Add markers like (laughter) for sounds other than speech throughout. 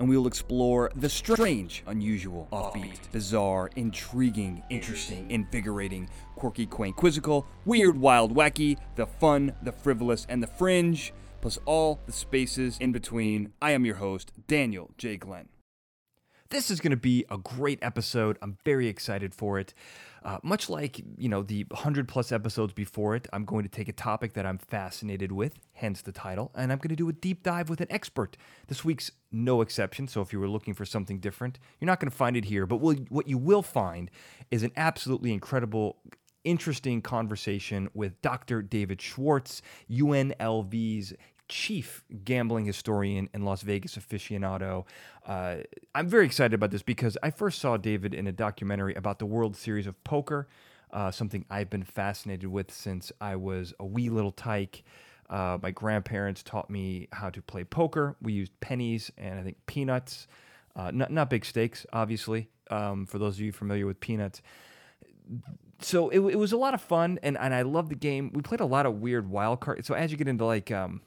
and we will explore the strange, unusual, offbeat, bizarre, intriguing, interesting, invigorating, quirky, quaint, quizzical, weird, wild, wacky, the fun, the frivolous, and the fringe, plus all the spaces in between. I am your host, Daniel J. Glenn. This is going to be a great episode. I'm very excited for it. Uh, much like you know the 100 plus episodes before it, I'm going to take a topic that I'm fascinated with, hence the title, and I'm going to do a deep dive with an expert. This week's no exception. So if you were looking for something different, you're not going to find it here. But will, what you will find is an absolutely incredible interesting conversation with Dr. David Schwartz, UNLV's chief gambling historian and Las Vegas aficionado. Uh, I'm very excited about this because I first saw David in a documentary about the World Series of Poker, uh, something I've been fascinated with since I was a wee little tyke. Uh, my grandparents taught me how to play poker. We used pennies and I think peanuts, uh, not, not big stakes, obviously, um, for those of you familiar with peanuts so it, it was a lot of fun and, and I love the game. We played a lot of weird wild cards. So as you get into like um,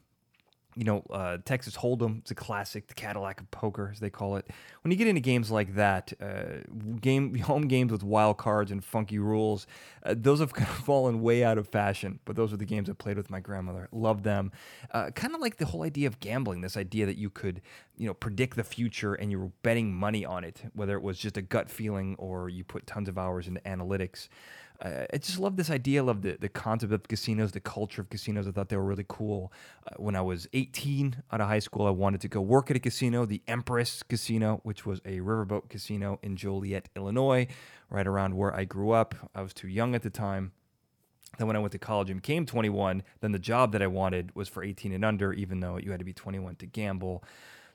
you know, uh, Texas Hold'em. It's a classic, the Cadillac of poker, as they call it. When you get into games like that, uh, game (laughs) home games with wild cards and funky rules, uh, those have (laughs) kind of fallen way out of fashion. But those are the games I played with my grandmother. Loved them. Uh, kind of like the whole idea of gambling. This idea that you could, you know, predict the future and you were betting money on it, whether it was just a gut feeling or you put tons of hours into analytics uh, I just love this idea. Love the, the concept of casinos, the culture of casinos. I thought they were really cool. Uh, when I was 18 out of high school, I wanted to go work at a casino, the Empress Casino, which was a riverboat casino in Joliet, Illinois, right around where I grew up. I was too young at the time. Then when I went to college and became 21, then the job that I wanted was for 18 and under, even though you had to be 21 to gamble.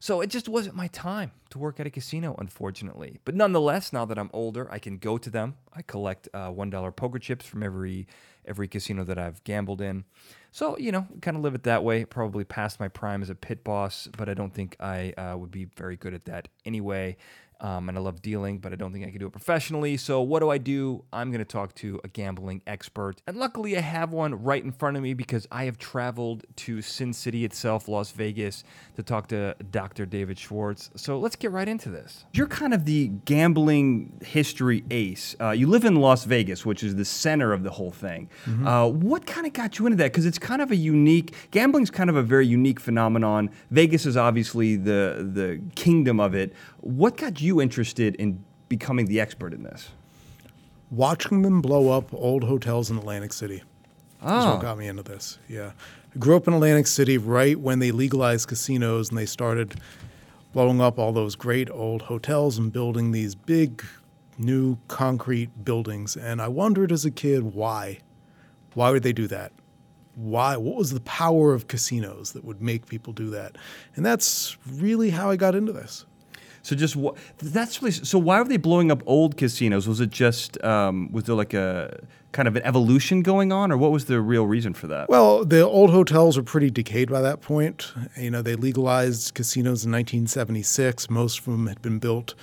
So it just wasn't my time to work at a casino, unfortunately. But nonetheless, now that I'm older, I can go to them. I collect uh, one dollar poker chips from every every casino that I've gambled in. So you know, kind of live it that way. Probably past my prime as a pit boss, but I don't think I uh, would be very good at that anyway. Um, and I love dealing, but I don't think I can do it professionally. So, what do I do? I'm going to talk to a gambling expert. And luckily, I have one right in front of me because I have traveled to Sin City itself, Las Vegas, to talk to Dr. David Schwartz. So, let's get right into this. You're kind of the gambling history ace. Uh, you live in Las Vegas, which is the center of the whole thing. Mm-hmm. Uh, what kind of got you into that? Because it's kind of a unique, gambling's kind of a very unique phenomenon. Vegas is obviously the, the kingdom of it. What got you interested in becoming the expert in this? Watching them blow up old hotels in Atlantic City. Oh. That's what ah. got me into this. Yeah. I grew up in Atlantic City right when they legalized casinos and they started blowing up all those great old hotels and building these big new concrete buildings. And I wondered as a kid why. Why would they do that? Why? What was the power of casinos that would make people do that? And that's really how I got into this. So just that's really so. Why were they blowing up old casinos? Was it just um, was there like a kind of an evolution going on, or what was the real reason for that? Well, the old hotels were pretty decayed by that point. You know, they legalized casinos in 1976. Most of them had been built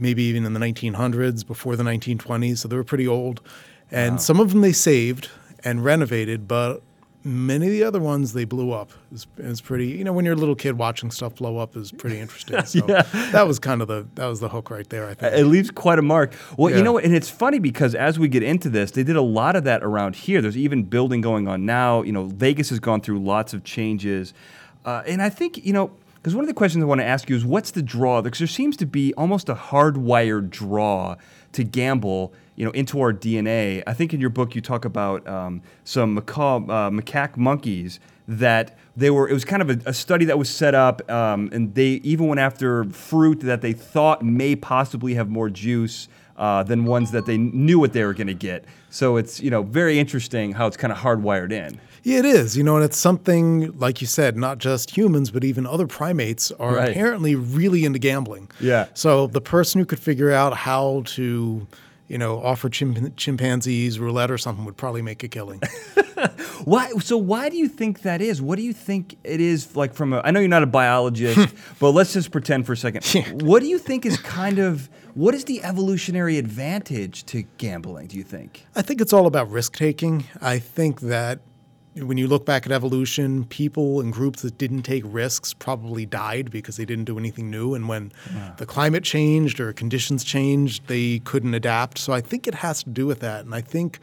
maybe even in the 1900s before the 1920s, so they were pretty old. And wow. some of them they saved and renovated, but many of the other ones they blew up. It's, was, it was, pretty, you know, when you're a little kid watching stuff blow up is pretty interesting. (laughs) So yeah. that was kind of the that was the hook right there. I think it leaves quite a mark. Well, yeah. you know, and it's funny because as we get into this, they did a lot of that around here. There's even building going on now. You know, Vegas has gone through lots of changes, uh, and I think you know. Because one of the questions I want to ask you is what's the draw? Because there seems to be almost a hardwired draw to gamble you know, into our DNA. I think in your book you talk about um, some macaw, uh, macaque monkeys that they were. It was kind of a, a study that was set up, um, and they even went after fruit that they thought may possibly have more juice. Uh, than ones that they knew what they were going to get. So it's you know very interesting how it's kind of hardwired in. Yeah, it is. You know, and it's something like you said, not just humans, but even other primates are right. apparently really into gambling. Yeah. So the person who could figure out how to you know, offer chimp- chimpanzees roulette or something would probably make a killing. (laughs) Why? So why do you think that is? What do you think it is like from a? I know you're not a biologist, (laughs) but let's just pretend for a second. What do you think is kind of what is the evolutionary advantage to gambling? Do you think? I think it's all about risk taking. I think that when you look back at evolution, people and groups that didn't take risks probably died because they didn't do anything new. And when the climate changed or conditions changed, they couldn't adapt. So I think it has to do with that. And I think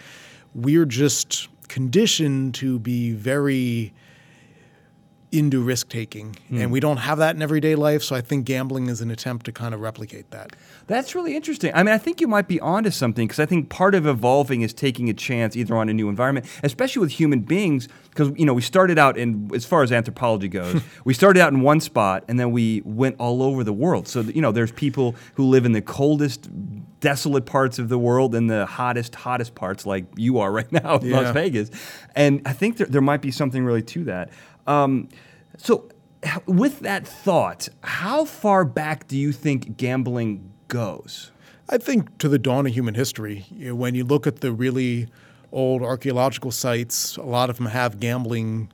we're just conditioned to be very into risk taking. And we don't have that in everyday life. So I think gambling is an attempt to kind of replicate that. That's really interesting. I mean, I think you might be onto something because I think part of evolving is taking a chance either on a new environment, especially with human beings. Because you know, we started out in as far as anthropology goes, (laughs) we started out in one spot and then we went all over the world. So you know, there's people who live in the coldest, desolate parts of the world and the hottest, hottest parts, like you are right (laughs) now in Yeah. Las Vegas. And I think there, there might be something really to that. Um, so, with that thought, how far back do you think gambling goes? I think to the dawn of human history, when you look at the really old archaeological sites, a lot of them have gambling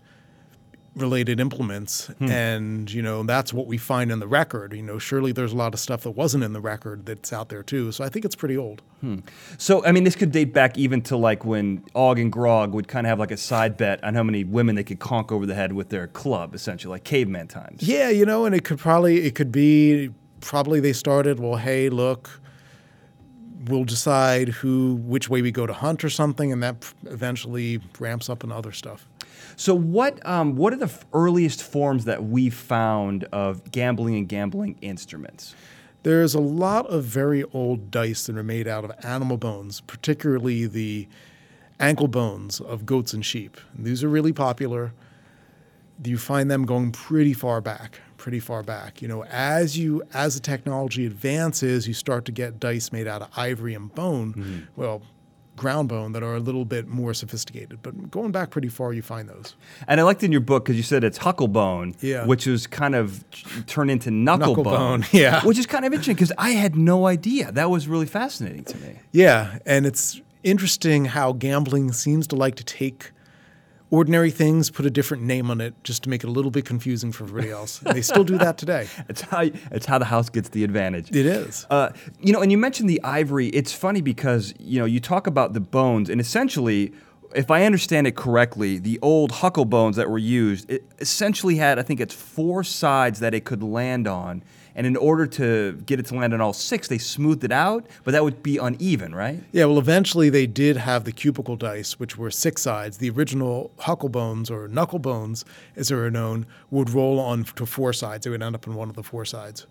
related implements. Hmm. And you know that's what we find in the record. You know surely there's a lot of stuff that wasn't in the record that's out there too. So i think it's pretty old. Hmm. So, I mean, this could date back even to like when Og and Grog would kind of have like a side bet on how many women they could conk over the head with their club, essentially, like caveman times. yeah you know and it could probably it could be probably they started well hey look we'll decide who which way we go to hunt or something and that eventually ramps up in other stuff So, what um, what are the earliest forms that we found of gambling and gambling instruments? There's a lot of very old dice that are made out of animal bones, particularly the ankle bones of goats and sheep. And these are really popular. You find them going pretty far back, pretty far back. You know, as you as the technology advances, you start to get dice made out of ivory and bone. Well, ground bone that are a little bit more sophisticated. But going back pretty far, you find those. And I liked in your book because you said it's hucklebone, Yeah. which is kind of turned into knucklebone, Knucklebone, (laughs) yeah. which is kind of interesting because I had no idea. That was really fascinating to me. Yeah, and it's interesting how gambling seems to like to take ordinary things, put a different name on it, just to make it a little bit confusing for everybody else. They still do that today. (laughs) It's how it's how the house gets the advantage. It is. Uh, you know, and you mentioned the ivory. It's funny because you know you talk about the bones, and essentially, if I understand it correctly, the old huckle bones that were used, it essentially had, I think, it's four sides that it could land on, and in order to get it to land on all six, they smoothed it out, but that would be uneven, right? Yeah, well, eventually they did have the cubicle dice, which were six sides. The original huckle bones or knuckle bones, as they were known, would roll on to four sides. They would end up in one of the four sides.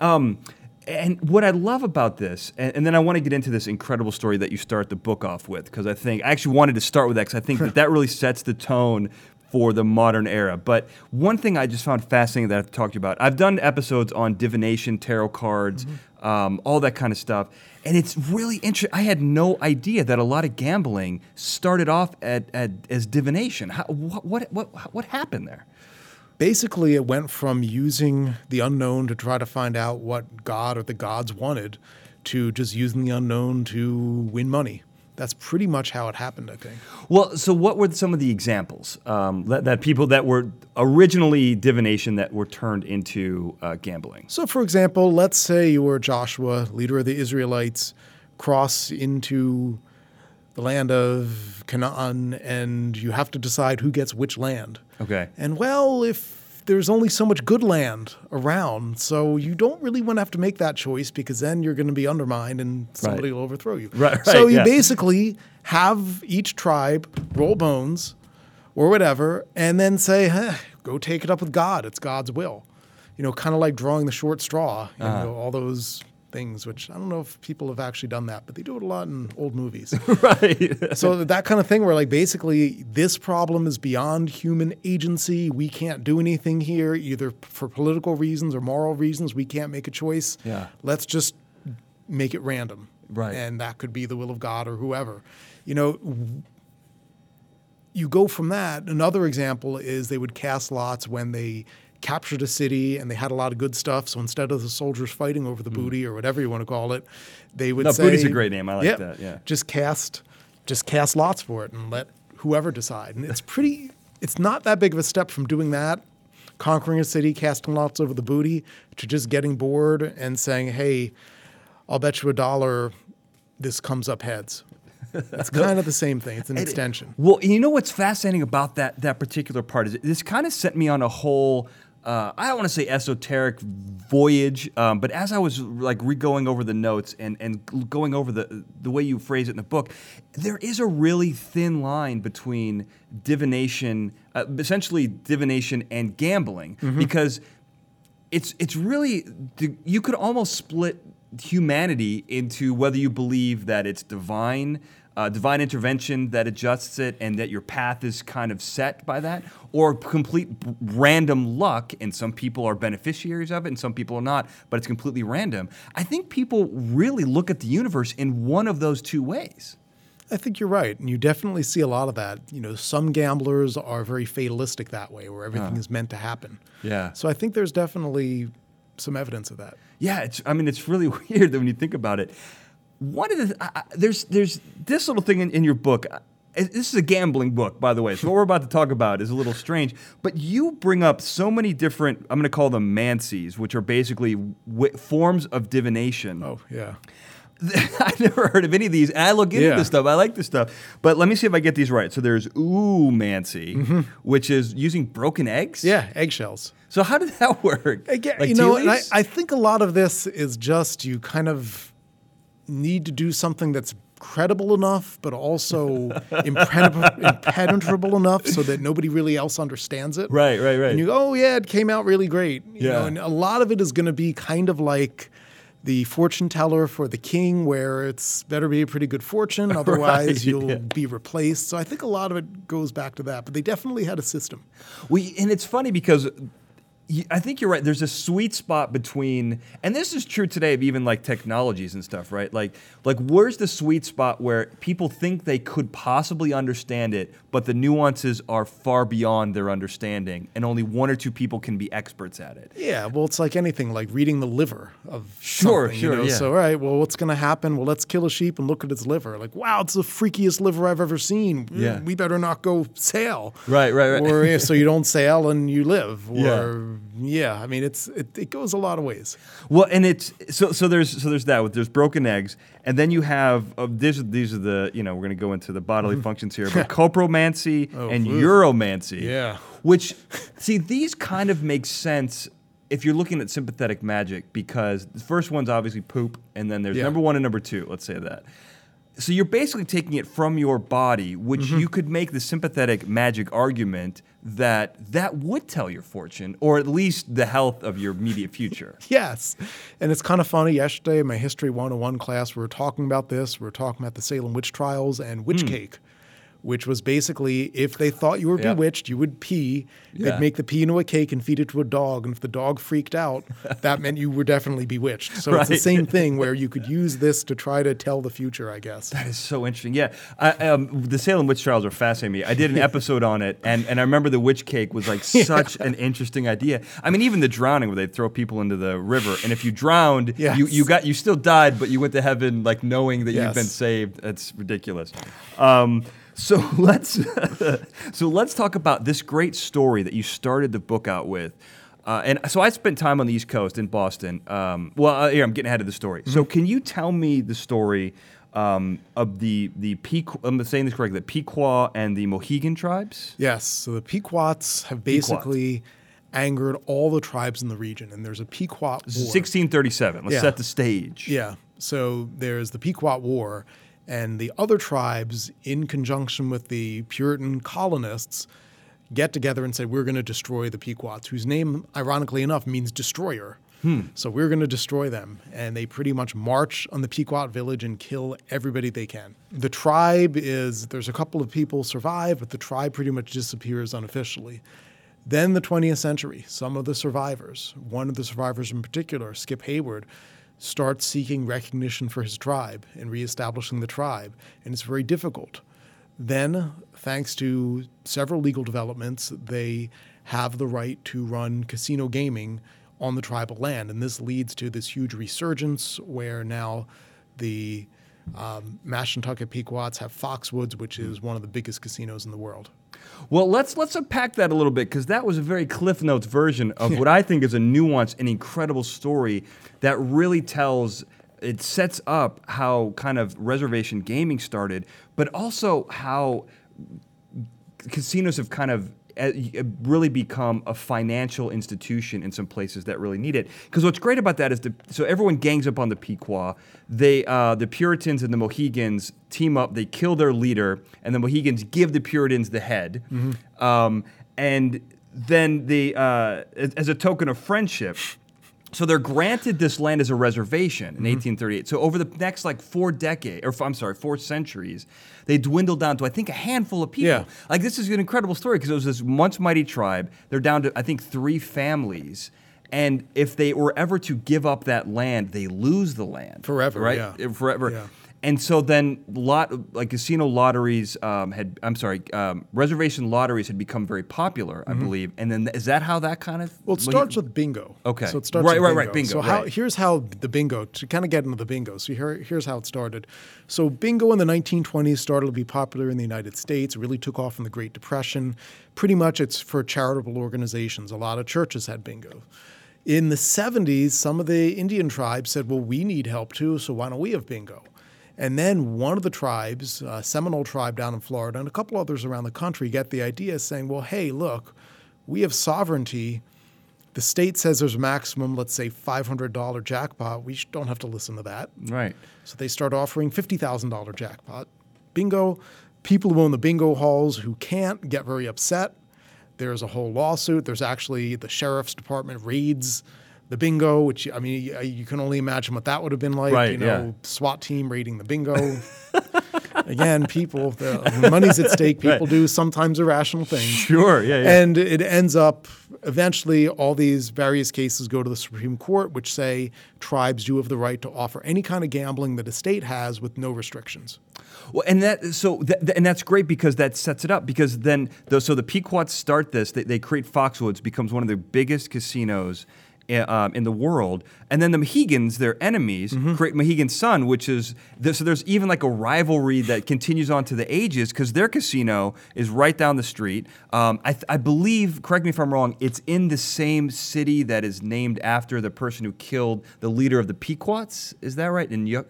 Um, and what I love about this, and, and then I want to get into this incredible story that you start the book off with, because I think I actually wanted to start with that because I think that that really sets the tone for the modern era. But one thing I just found fascinating that I have to talk to you about, I've done episodes on divination, tarot cards, um, all that kind of stuff, and it's really interesting. I had no idea that a lot of gambling started off at, at as divination. How, what, what what what happened there? Basically, it went from using the unknown to try to find out what God or the gods wanted to just using the unknown to win money. That's pretty much how it happened, I think. Well, so what were some of the examples um, that, that people that were originally divination that were turned into uh, gambling? So, for example, let's say you were Joshua, leader of the Israelites, cross into the land of Canaan, and you have to decide who gets which land. Okay. And well, if there's only so much good land around, so you don't really want to have to make that choice because then you're going to be undermined and somebody will overthrow you. Right, so you yeah. basically have each tribe roll bones or whatever, and then say, "Go take it up with God. It's God's will." You know, kind of like drawing the short straw. You Uh-huh. know, all those things. Which I don't know if people have actually done that, but they do it a lot in old movies. (laughs) right. so that kind of thing where like basically this problem is beyond human agency we can't do anything here either for political reasons or moral reasons we can't make a choice Yeah. let's just make it random Right. and that could be the will of god or whoever you know you go from that another example is they would cast lots when they captured a city and they had a lot of good stuff. So instead of the soldiers fighting over the hmm. booty or whatever you want to call it, they would. No, say, booty's a great name. I like that, yeah. just cast, just cast lots for it and let whoever decide. And it's pretty. It's not that big of a step from doing that, conquering a city, casting lots over the booty, to just getting bored and saying, "Hey, I'll bet you a dollar this comes up heads." It's (laughs) kind of the same thing. It's an extension. Well, you know what's fascinating about that that particular part is this kind of sent me on a whole. Uh, I don't want to say esoteric voyage, um, but as I was like re-going over the notes and, and going over the the way you phrase it in the book, there is a really thin line between divination, uh, essentially divination and gambling, because it's it's really you could almost split humanity into whether you believe that it's divine uh, divine intervention that adjusts it and that your path is kind of set by that or complete random luck and some people are beneficiaries of it and some people are not but it's completely random i think people really look at the universe in one of those two ways I think you're right, and you definitely see a lot of that. You know, some gamblers are very fatalistic that way, where everything is meant to happen. Yeah. So I think there's definitely some evidence of that. Yeah, it's. I mean, it's really (laughs) weird that when you think about it. One of the there's there's this little thing in, in your book. uh, This is a gambling book, by the way. So what we're about to talk about is a little strange, but you bring up so many different. I'm going to call them mancies, which are basically w- forms of divination. Oh yeah. (laughs) I never heard of any of these, and I look into Yeah. this stuff. I like this stuff, but let me see if I get these right. So there's oomancy, which is using broken eggs. Mm-hmm. Yeah, eggshells. So how did that (laughs) work? Again, Like you know, I. I think a lot of this is just you kind of need to do something that's credible enough, but also (laughs) impenetrable, impenetrable enough so that nobody really else understands it. Right, right, right. And you go, oh yeah, it came out really great. You know, Yeah. and a lot of it is going to be kind of like the fortune teller for the king, where it's better be a pretty good fortune, (laughs) otherwise Right, you'll yeah. be replaced. So I think a lot of it goes back to that. But they definitely had a system. We and it's funny because I think you're right. There's a sweet spot between, and this is true today of even like technologies and stuff, right? Like, like where's the sweet spot where people think they could possibly understand it, but the nuances are far beyond their understanding, and only one or two people can be experts at it. Yeah, well, it's like anything, like reading the liver of Sure, sure, You know? yeah. So, all right, well, what's going to happen? Well, let's kill a sheep and look at its liver. Like, wow, it's the freakiest liver I've ever seen. Mm, Yeah. we better not go sail. Right, right, right. Or yeah, so you (laughs) don't sail and you live. Or Yeah. yeah, I mean, it's it, it goes a lot of ways. Well, and it's so so there's so there's that with there's broken eggs, and then you have uh, these are these are the you know we're going to go into the bodily functions here, (laughs) but copromancy and oof. uromancy. Yeah. Which see these kind of make sense if you're looking at sympathetic magic because the first one's obviously poop, and then there's Yeah. number one and number two. Let's say that. So you're basically taking it from your body, which Mm-hmm. you could make the sympathetic magic argument that that would tell your fortune, or at least the health of your immediate future. (laughs) Yes. And it's kind of funny. Yesterday in my History 101 class, we were talking about this. We were talking about the Salem witch trials and witch cake, which was basically if they thought you were. Yeah. bewitched, you would pee. Yeah. They'd make the pee into a cake and feed it to a dog. And if the dog freaked out, (laughs) that meant you were definitely bewitched. So it's the same thing (laughs) where you could use this to try to tell the future, I guess. That is so interesting. Yeah, I, um, the Salem witch trials are fascinating me. I did an (laughs) episode on it, and, and I remember the witch cake was like such an interesting idea. I mean, even the drowning, where they throw people into the river, and if you drowned, you, Yes. you got you still died, but you went to heaven like knowing that you've been saved. That's ridiculous. Um, so (laughs) let's so let's talk about this great story that you started the book out with. Uh, and so I spent time on the East Coast in Boston. Um, well, uh, here I'm getting ahead of the story. So Mm-hmm. can you tell me the story um, of the the Pequ- I'm saying this correctly, the Pequot and the Mohegan tribes? Yes. So the Pequots have basically angered all the tribes in the region. And there's a Pequot war. 1637. Let's Yeah. set the stage. Yeah. So there's the Pequot War, and the other tribes, in conjunction with the Puritan colonists, get together and say, We're going to destroy the Pequots, whose name, ironically enough, means destroyer. Hmm. So we're going to destroy them. And they pretty much march on the Pequot village and kill everybody they can. The tribe is, there's a couple of people survive, but the tribe pretty much disappears unofficially. Then the 20th century, some of the survivors, one of the survivors in particular, Skip Hayward, starts seeking recognition for his tribe and reestablishing the tribe. And it's very difficult. Then, thanks to several legal developments, they have the right to run casino gaming on the tribal land. And this leads to this huge resurgence where now the um, Mashantucket Pequots have Foxwoods, which is one of the biggest casinos in the world. Well, let's let's unpack that a little bit because that was a very Cliff Notes version of what (laughs) I think is a nuanced and incredible story that really tells. It sets up how kind of reservation gaming started, but also how casinos have kind of really become a financial institution in some places that really need it. Because what's great about that is the so everyone gangs up on the Pequot. They uh, the Puritans and the Mohegans team up. They kill their leader, and the Mohegans give the Puritans the head. Mm-hmm. Um, and then the uh, as a token of friendship, so they're granted this land as a reservation in mm-hmm. 1838. So over the next like four decades, or I'm sorry, four centuries, they dwindled down to I think a handful of people. Yeah. Like this is an incredible story because it was this once mighty tribe. They're down to I think three families. And if they were ever to give up that land, they lose the land forever, right? Yeah. Forever. Yeah. And so then, lot like casino lotteries um, had. I'm sorry, um, reservation lotteries had become very popular, I mm-hmm. believe. And then is that how that kind of? Well, it starts with bingo. Okay. So it starts right, with right, bingo. right, bingo. So how, here's how the bingo to kind of get into the bingo. So here, here's how it started. So bingo in the 1920s started to be popular in the United States. It really took off in the Great Depression. Pretty much, it's for charitable organizations. A lot of churches had bingo. In the 70s, some of the Indian tribes said, "Well, we need help too, so why don't we have bingo?" And then one of the tribes, uh, Seminole tribe down in Florida, and a couple others around the country get the idea saying, well, hey, look, we have sovereignty. The state says there's a maximum, let's say $500 jackpot. We don't have to listen to that. Right. So they start offering $50,000 jackpot. Bingo. People who own the bingo halls who can't get very upset. There's a whole lawsuit. There's actually the sheriff's department raids the bingo, which I mean, you can only imagine what that would have been like. Right, you know, yeah. SWAT team raiding the bingo. (laughs) Again, people, the money's at stake. People right. do sometimes irrational things. Sure, yeah, yeah. And it ends up eventually, all these various cases go to the Supreme Court, which say tribes do have the right to offer any kind of gambling that a state has with no restrictions. Well, and that so that, and that's great because that sets it up because then the, so the Pequots start this. They, they create Foxwoods becomes one of the biggest casinos um, in the world. And then the Mohegans, their enemies, mm-hmm. create Mohegan Sun, which is so there's even like a rivalry that continues on to the ages because their casino is right down the street. Um, I, th- I, believe, correct me if I'm wrong, it's in the same city that is named after the person who killed the leader of the Pequots. Is that right? In y-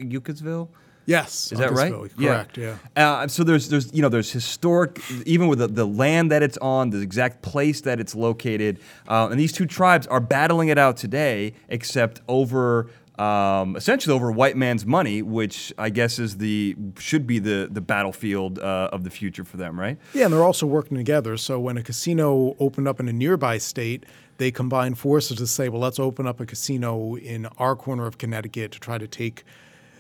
Yes, is that right? Correct. Yeah. yeah. Uh, so there's there's you know there's historic even with the, the land that it's on, the exact place that it's located, uh, and these two tribes are battling it out today, except over. Um, essentially over white man's money, which I guess is the should be the the battlefield uh, of the future for them, right? Yeah, and they're also working together. So when a casino opened up in a nearby state, they combined forces to say, well, let's open up a casino in our corner of Connecticut to try to take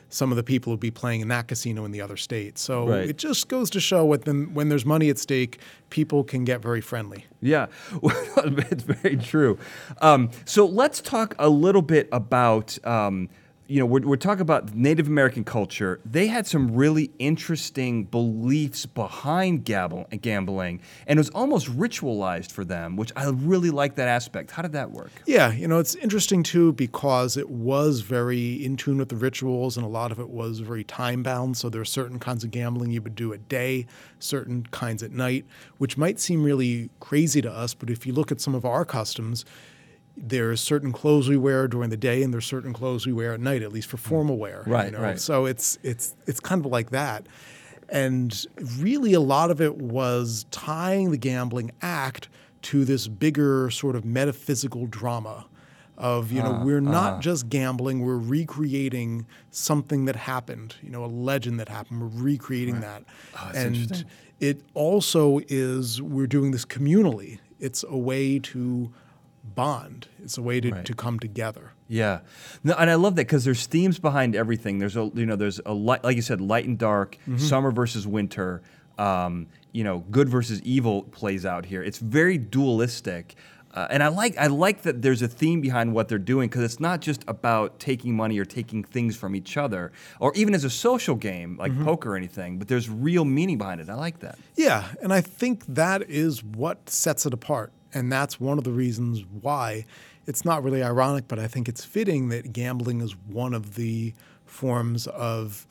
some of the people who'd be playing in that casino in the other states. So right. it just goes to show what them, when there's money at stake, people can get very friendly. Yeah, (laughs) (laughs) it's very true. Um, so let's talk a little bit about. Um, you know, we're, we're talking about Native American culture. They had some really interesting beliefs behind gambling, and it was almost ritualized for them, which I really like that aspect. How did that work? Yeah, you know, it's interesting too because it was very in tune with the rituals, and a lot of it was very time bound. So there are certain kinds of gambling you would do at day, certain kinds at night, which might seem really crazy to us, but if you look at some of our customs, there's certain clothes we wear during the day and there's certain clothes we wear at night, at least for formal wear. Right, you know? right. So it's it's it's kind of like that. And really a lot of it was tying the gambling act to this bigger sort of metaphysical drama of, you know, uh, we're not uh. just gambling, we're recreating something that happened, you know, a legend that happened. We're recreating right. that. Oh, and it also is we're doing this communally. It's a way to bond. It's a way to, right. to come together. Yeah, no, and I love that because there's themes behind everything. There's a you know there's a light like you said light and dark, mm-hmm. summer versus winter. Um, you know, good versus evil plays out here. It's very dualistic. Uh, and I like I like that there's a theme behind what they're doing because it's not just about taking money or taking things from each other, or even as a social game like mm-hmm. poker or anything. But there's real meaning behind it. I like that. Yeah, and I think that is what sets it apart And that's one of the reasons why it's not really ironic, but I think it's fitting that gambling is one of the forms of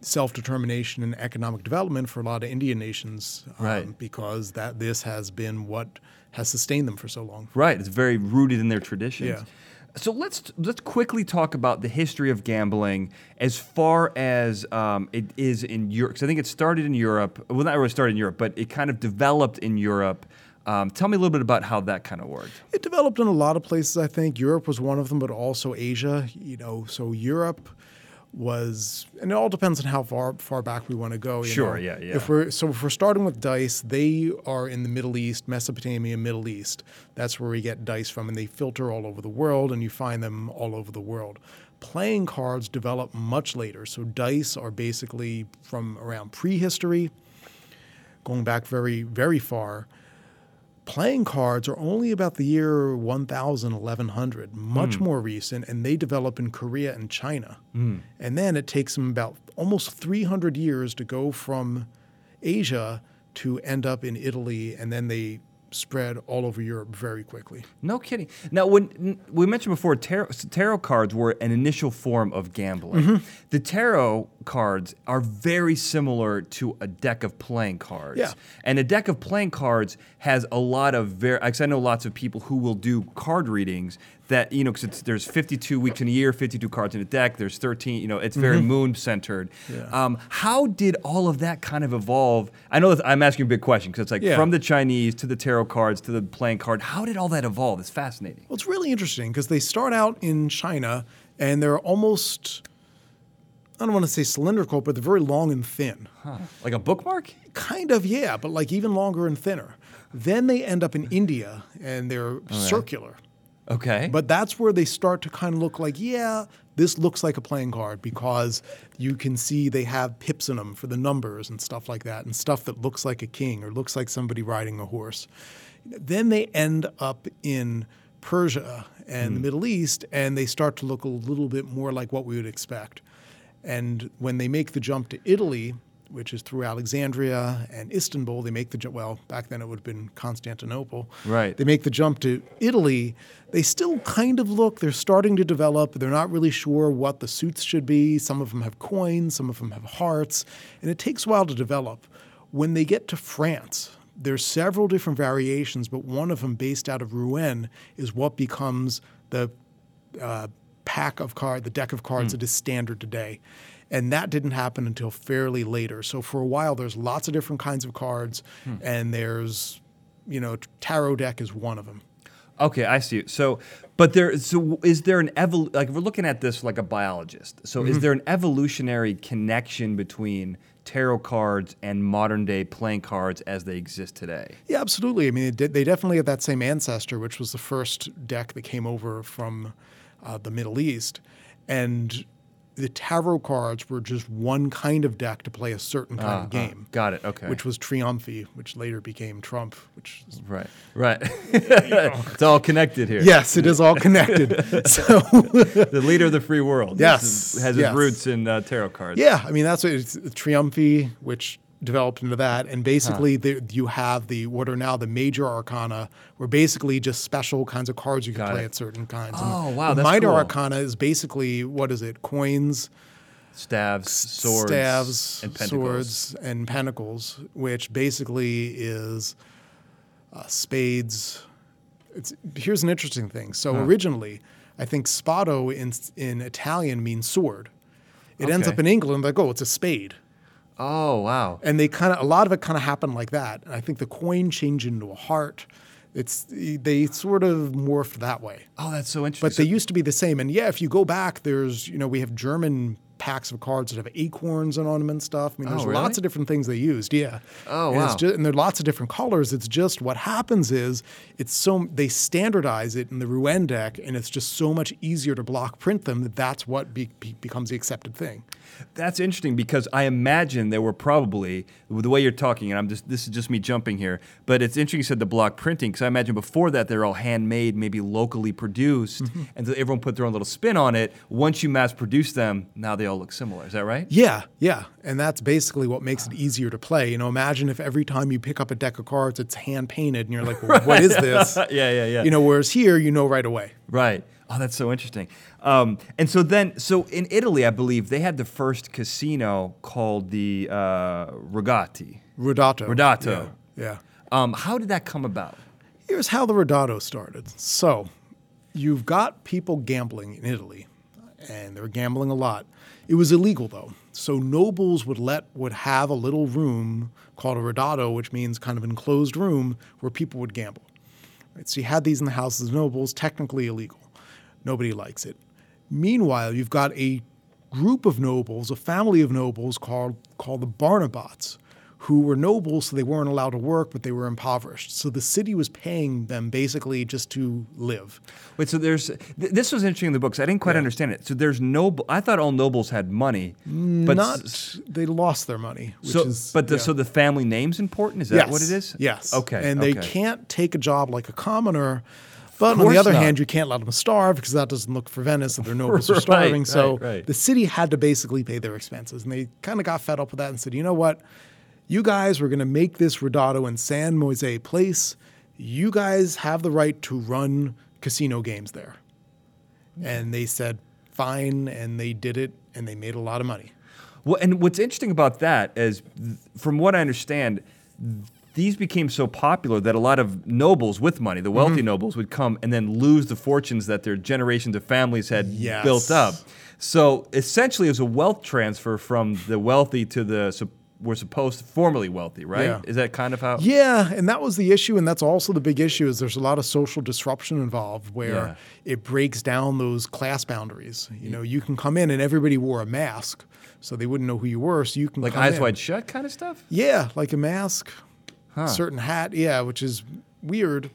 self determination and economic development for a lot of Indian nations. um, Right. because that this has been what has sustained them for so long. Right. It's very rooted in their traditions. Yeah. So let's let's quickly talk about the history of gambling as far as um, it is in Europe. Because I think it started in Europe. Well, not really started in Europe, but it kind of developed in Europe. Um, tell me a little bit about how that kind of worked. It developed in a lot of places, I think. Europe was one of them, but also Asia. You know, so Europe was, and it all depends on how far far back we want to go. you Sure, know. yeah, yeah. If we're so, if we're starting with dice, they are in the Middle East, Mesopotamia, Middle East. That's where we get dice from, and they filter all over the world, and you find them all over the world. Playing cards develop much later, so dice are basically from around prehistory, going back very very far playing cards are only about the year 1000 1100 much hmm. more recent and they develop in korea and china. Hmm. And then it takes them about almost 300 years to go from asia to end up in italy and then they spread all over europe very quickly No kidding. Now, when we mentioned before, tarot, tarot cards were an initial form of gambling. Mm-hmm. The tarot cards are very similar to a deck of playing cards. Yeah. And a deck of playing cards has a lot of very. I know lots of people who will do card readings that you know because there's 52 weeks in a year, 52 cards in a deck. There's 13. You know, it's very moon centered. Um, how did all of that kind of evolve? I know that I'm asking a big question because it's like Yeah. from the Chinese to the tarot cards to the playing card. How did all that evolve? It's fascinating. well it's really interesting because they start out in china and they're almost i don't want to say cylindrical but they're very long and thin Like a bookmark? Kind of, yeah, but like even longer and thinner. Then they end up in India and they're circular. Okay. But that's where they start to kind of look like, yeah, this looks like a playing card because you can see they have pips in them for the numbers and stuff like that, and stuff that looks like a king or looks like somebody riding a horse. Then they end up in Persia and the hmm. Middle East, and they start to look a little bit more like what we would expect. And when they make the jump to Italy, which is through Alexandria and Istanbul, they make the jump. Well, back then it would have been Constantinople. Right. They make the jump to Italy. They still kind of look. They're starting to develop. They're not really sure what the suits should be. Some of them have coins. Some of them have hearts, and it takes a while to develop. When they get to France, there's several different variations, but one of them, based out of Rouen, is what becomes the uh, pack of card, the deck of cards that is standard today. And that didn't happen until fairly later. So for a while, there's lots of different kinds of cards, and there's, you know, tarot deck is one of them. Okay, I see. So, but there. So, is there an evol? Like we're looking at this like a biologist. So, Mm-hmm. is there an evolutionary connection between tarot cards and modern day playing cards as they exist today? Yeah, absolutely. I mean, did, they definitely have that same ancestor, which was the first deck that came over from uh, the Middle East, and the tarot cards were just one kind of deck to play a certain kind of game. Got it. Okay. Which was Triumphi, which later became Trump, which is right. Right. (laughs) it's all connected here. Yes, it is all connected. (laughs) so, (laughs) The leader of the free world. Yes, is- has his yes. roots in uh, tarot cards. yeah, I mean that's what it's Triumphi, which developed into that, and basically the, you have the what are now the major arcana, were basically just special kinds of cards you can Got play it. at certain kinds. Oh, And wow, The that's minor cool. arcana is basically what is it? Coins, Staves, swords, staves, and pentacles. swords, and pentacles, which basically is uh, spades. It's, here's an interesting thing. So originally, I think spado in in Italian means sword. It ends up in England like, oh, it's a spade. Oh wow. And they kind of a lot of it kind of happened like that. And I think the coin changed into a heart. It's they sort of morphed that way. Oh, that's so interesting. But they used to be the same. And yeah, if you go back, there's you know we have German packs of cards that have acorns and ornament stuff. I mean, Oh, there's really? lots of different things they used. Yeah. Oh, and It's wow. just, and there are lots of different colors. It's just what happens is it's so they standardize it in the Rouen deck, and it's just so much easier to block print them that that's what be, be, becomes the accepted thing. That's interesting because I imagine there were probably the way you're talking, and I'm just this is just me jumping here, but it's interesting you said the block printing because I imagine before that they're all handmade, maybe locally produced, Mm-hmm. and so everyone put their own little spin on it. Once you mass produce them, now they all look similar. Is that right? Yeah, yeah. And that's basically what makes it easier to play. You know, imagine if every time you pick up a deck of cards, it's hand painted and you're like, well, (laughs) what is this? (laughs) yeah, yeah, yeah. You know, whereas here, you know right away. Right. Oh, that's so interesting. Um, and so then, so in Italy, I believe they had the first casino called the uh, Regati. Ridotto. Ridotto. Yeah. yeah. Um, how did that come about? Here's how the Ridotto started. So, you've got people gambling in Italy, and they're gambling a lot. It was illegal though. So nobles would let would have a little room called a Ridotto, which means kind of enclosed room where people would gamble. Right? So you had these in the houses of nobles, technically illegal. Nobody likes it. Meanwhile, you've got a group of nobles, a family of nobles called called the Barnabots, who were nobles, so they weren't allowed to work, but they were impoverished. So the city was paying them basically just to live. Wait, so there's th- this was interesting in the books. I didn't quite Yeah. understand it. So there's noble. I thought all nobles had money, but Not s- they lost their money, which so is but the, yeah. so the family name's important. Is that yes. what it is? Yes. Okay. And they can't take a job like a commoner. But on the other not. hand, you can't let them starve because that doesn't look for Venice if their nobles are Right, starving. so right, right. the city had to basically pay their expenses. And they kind of got fed up with that and said, you know what? You guys were going to make this Ridotto in San Moise Place. You guys have the right to run casino games there. And they said, fine. And they did it and they made a lot of money. Well, and what's interesting about that is, from what I understand, these became so popular that a lot of nobles with money, the wealthy Mm-hmm. nobles, would come and then lose the fortunes that their generations of families had Yes. built up. So essentially, it was a wealth transfer from the wealthy to the were supposed to formerly wealthy, right? Yeah. Is that kind of how? Yeah, and that was the issue, and that's also the big issue is there's a lot of social disruption involved where Yeah. it breaks down those class boundaries. You know, you can come in and everybody wore a mask, so they wouldn't know who you were. So you can Like eyes in. wide shut kind of stuff. Yeah, like a mask, certain hat. Yeah, which is weird.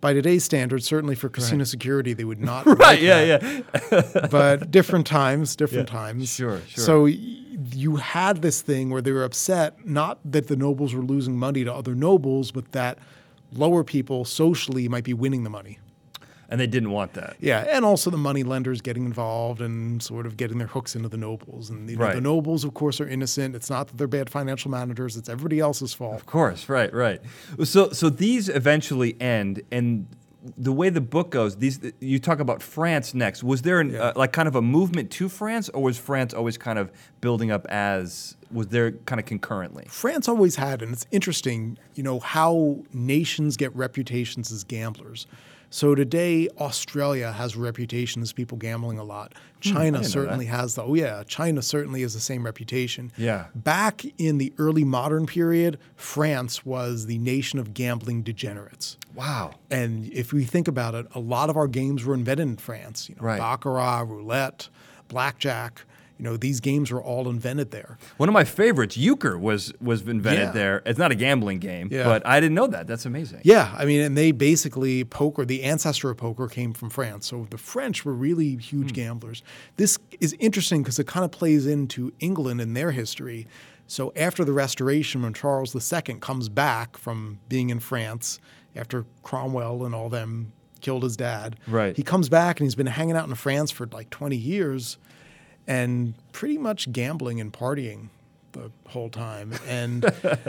By today's standards, certainly for casino security, they would (laughs) not. Right. Yeah. that Yeah. but different times, (laughs) different times. Sure, sure. So y- you had this thing where they were upset, not that the nobles were losing money to other nobles, but that lower people socially might be winning the money. And they didn't want that. Yeah, and also the money lenders getting involved and sort of getting their hooks into the nobles. And you know, Right. the nobles, of course, are innocent. It's not that they're bad financial managers; it's everybody else's fault. Of course, right, right. So, so these eventually end, and the way the book goes, these you talk about France next. Was there an, uh, like kind of a movement to France, or was France always kind of building up as? Was there kind of concurrently? France always had, and it's interesting, you know, how nations get reputations as gamblers. So today, Australia has a reputation as people gambling a lot. China Hmm, certainly has the, oh yeah, China certainly has the same reputation. Yeah. Back in the early modern period, France was the nation of gambling degenerates. Wow. And if we think about it, a lot of our games were invented in France. You know, Right. Baccarat, roulette, blackjack. You know, these games were all invented there. One of my favorites, euchre, was was invented Yeah. there. It's not a gambling game, Yeah. but I didn't know that. That's amazing. Yeah, I mean, and they basically poker. The ancestor of poker came from France, so the French were really huge hmm. gamblers. This is interesting because it kind of plays into England and their history. So after the Restoration, when Charles II comes back from being in France after Cromwell and all them killed his dad, Right. He comes back and he's been hanging out in France for like 20 years, and pretty much gambling and partying the whole time. And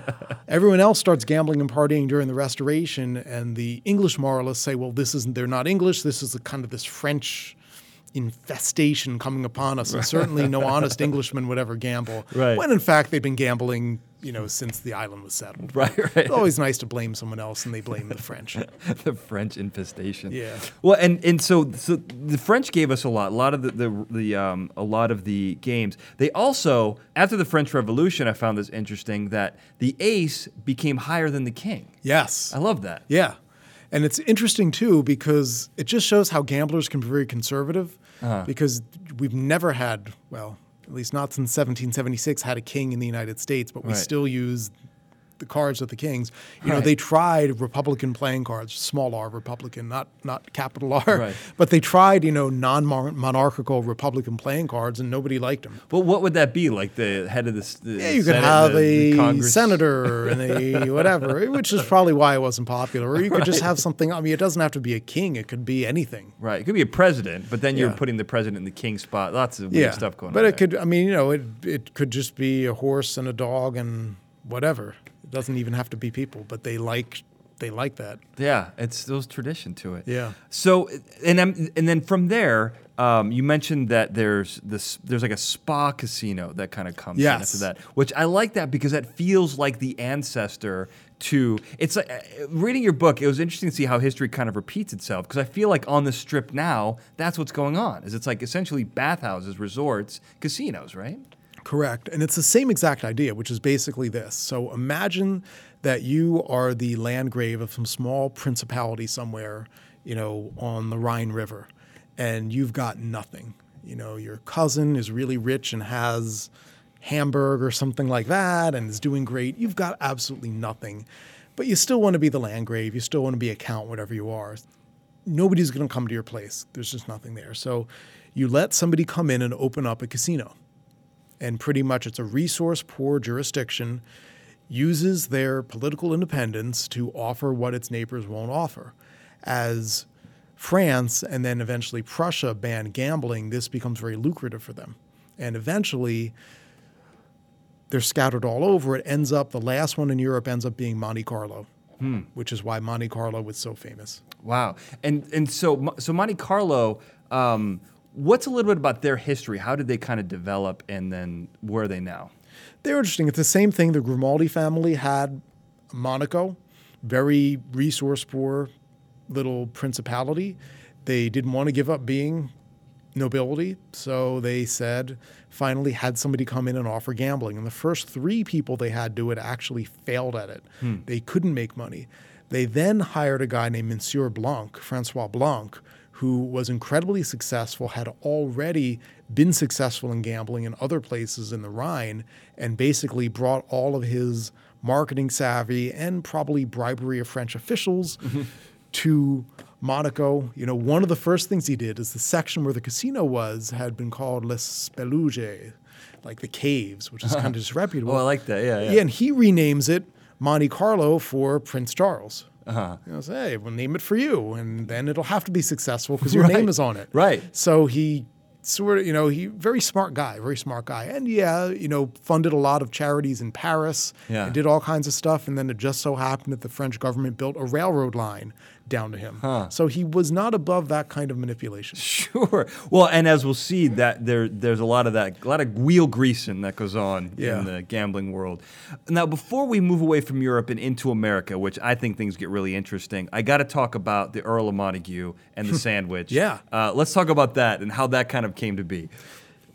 (laughs) everyone else starts gambling and partying during the Restoration, and the English moralists say, "Well, this isn't. They're not English. This is a kind of this French." infestation coming upon us and certainly no (laughs) honest englishman would ever gamble Right. when in fact they've been gambling you know since the island was settled Right, right. it's always nice to blame someone else and they blame the french (laughs) the French infestation. Yeah. Well, and and so so the French gave us a lot, a lot of the the, the um, a lot of the games. They also after the French Revolution, I found this interesting that the ace became higher than the king. yes I love that. Yeah. And it's interesting too because it just shows how gamblers can be very conservative because we've never had, well, at least not since 1776, had a king in the United States, but we Right. still use the cards of the kings. You know, they tried Republican playing cards, small R Republican, not not capital R, Right. (laughs) but they tried you know non-monarchical Republican playing cards, and nobody liked them. But what would that be? Like the head of the, the Yeah, you could Senate, have the- the a Congress? senator and a (laughs) whatever, which is probably why it wasn't popular. Or you could just have something. I mean, it doesn't have to be a king; it could be anything. Right. It could be a president, but then you're putting the president in the king spot. Lots of weird Yeah, stuff going but on. it could. I mean, you know, it it could just be a horse and a dog and whatever. It doesn't even have to be people, but they like they like that. Yeah, it's those tradition to it. Yeah. So and I'm, and then from there, um, you mentioned that there's this there's like a spa casino that kind of comes in Yes. after that, which I like that because that feels like the ancestor to. It's like uh, reading your book. It was interesting to see how history kind of repeats itself because I feel like on the strip now, that's what's going on. Is it's like essentially bathhouses, resorts, casinos, right? Correct. And it's the same exact idea, which is basically this. So imagine that you are the landgrave of some small principality somewhere, you know, on the Rhine River, and you've got nothing. You know, your cousin is really rich and has Hamburg or something like that and is doing great. You've got absolutely nothing. But you still want to be the landgrave. You still want to be a count, whatever you are nobody's going to come to your place. There's just nothing there. So you let somebody come in and open up a casino. And pretty much it's a resource poor jurisdiction, uses their political independence to offer what its neighbors won't offer. As France and then eventually Prussia banned gambling, this becomes very lucrative for them. And eventually, they're scattered all over. It ends up, the last one in Europe ends up being Monte Carlo, which is why Monte Carlo was so famous. Wow. And and so so Monte Carlo, um, what's a little bit about their history? How did they kind of develop, and then where are they now? They're interesting. It's the same thing the Grimaldi family had Monaco, very resource poor little principality. They didn't want to give up being nobility, so they said finally had somebody come in and offer gambling. And the first three people they had do it actually failed at it. Hmm. They couldn't make money. They then hired a guy named Monsieur Blanc, Francois Blanc, who was incredibly successful, had already been successful in gambling in other places in the Rhine, and basically brought all of his marketing savvy and probably bribery of French officials mm-hmm. to Monaco. You know, one of the first things he did is the section where the casino was had been called Les Spélugues, like the caves, which is kind of (laughs) disreputable. Oh, I like that. Yeah, yeah. Yeah, and he renames it Monte Carlo for Prince Charles. Uh-huh. You know, say, hey, we'll name it for you, and then it'll have to be successful because your (laughs) name is on it. Right. So he sort of, you know, he very smart guy, very smart guy, and yeah, you know, funded a lot of charities in Paris Yeah. and did all kinds of stuff, and then it just so happened that the French government built a railroad line down to him. So he was not above that kind of manipulation. (laughs) Sure. Well, and as we'll see, that there there's a lot of that, a lot of wheel greasing that goes on Yeah. in the gambling world. Now, before we move away from Europe and into America, which I think things get really interesting, I got to talk about the Earl of Montagu and the (laughs) sandwich. Yeah. Uh, let's talk about that and how that kind of came to be.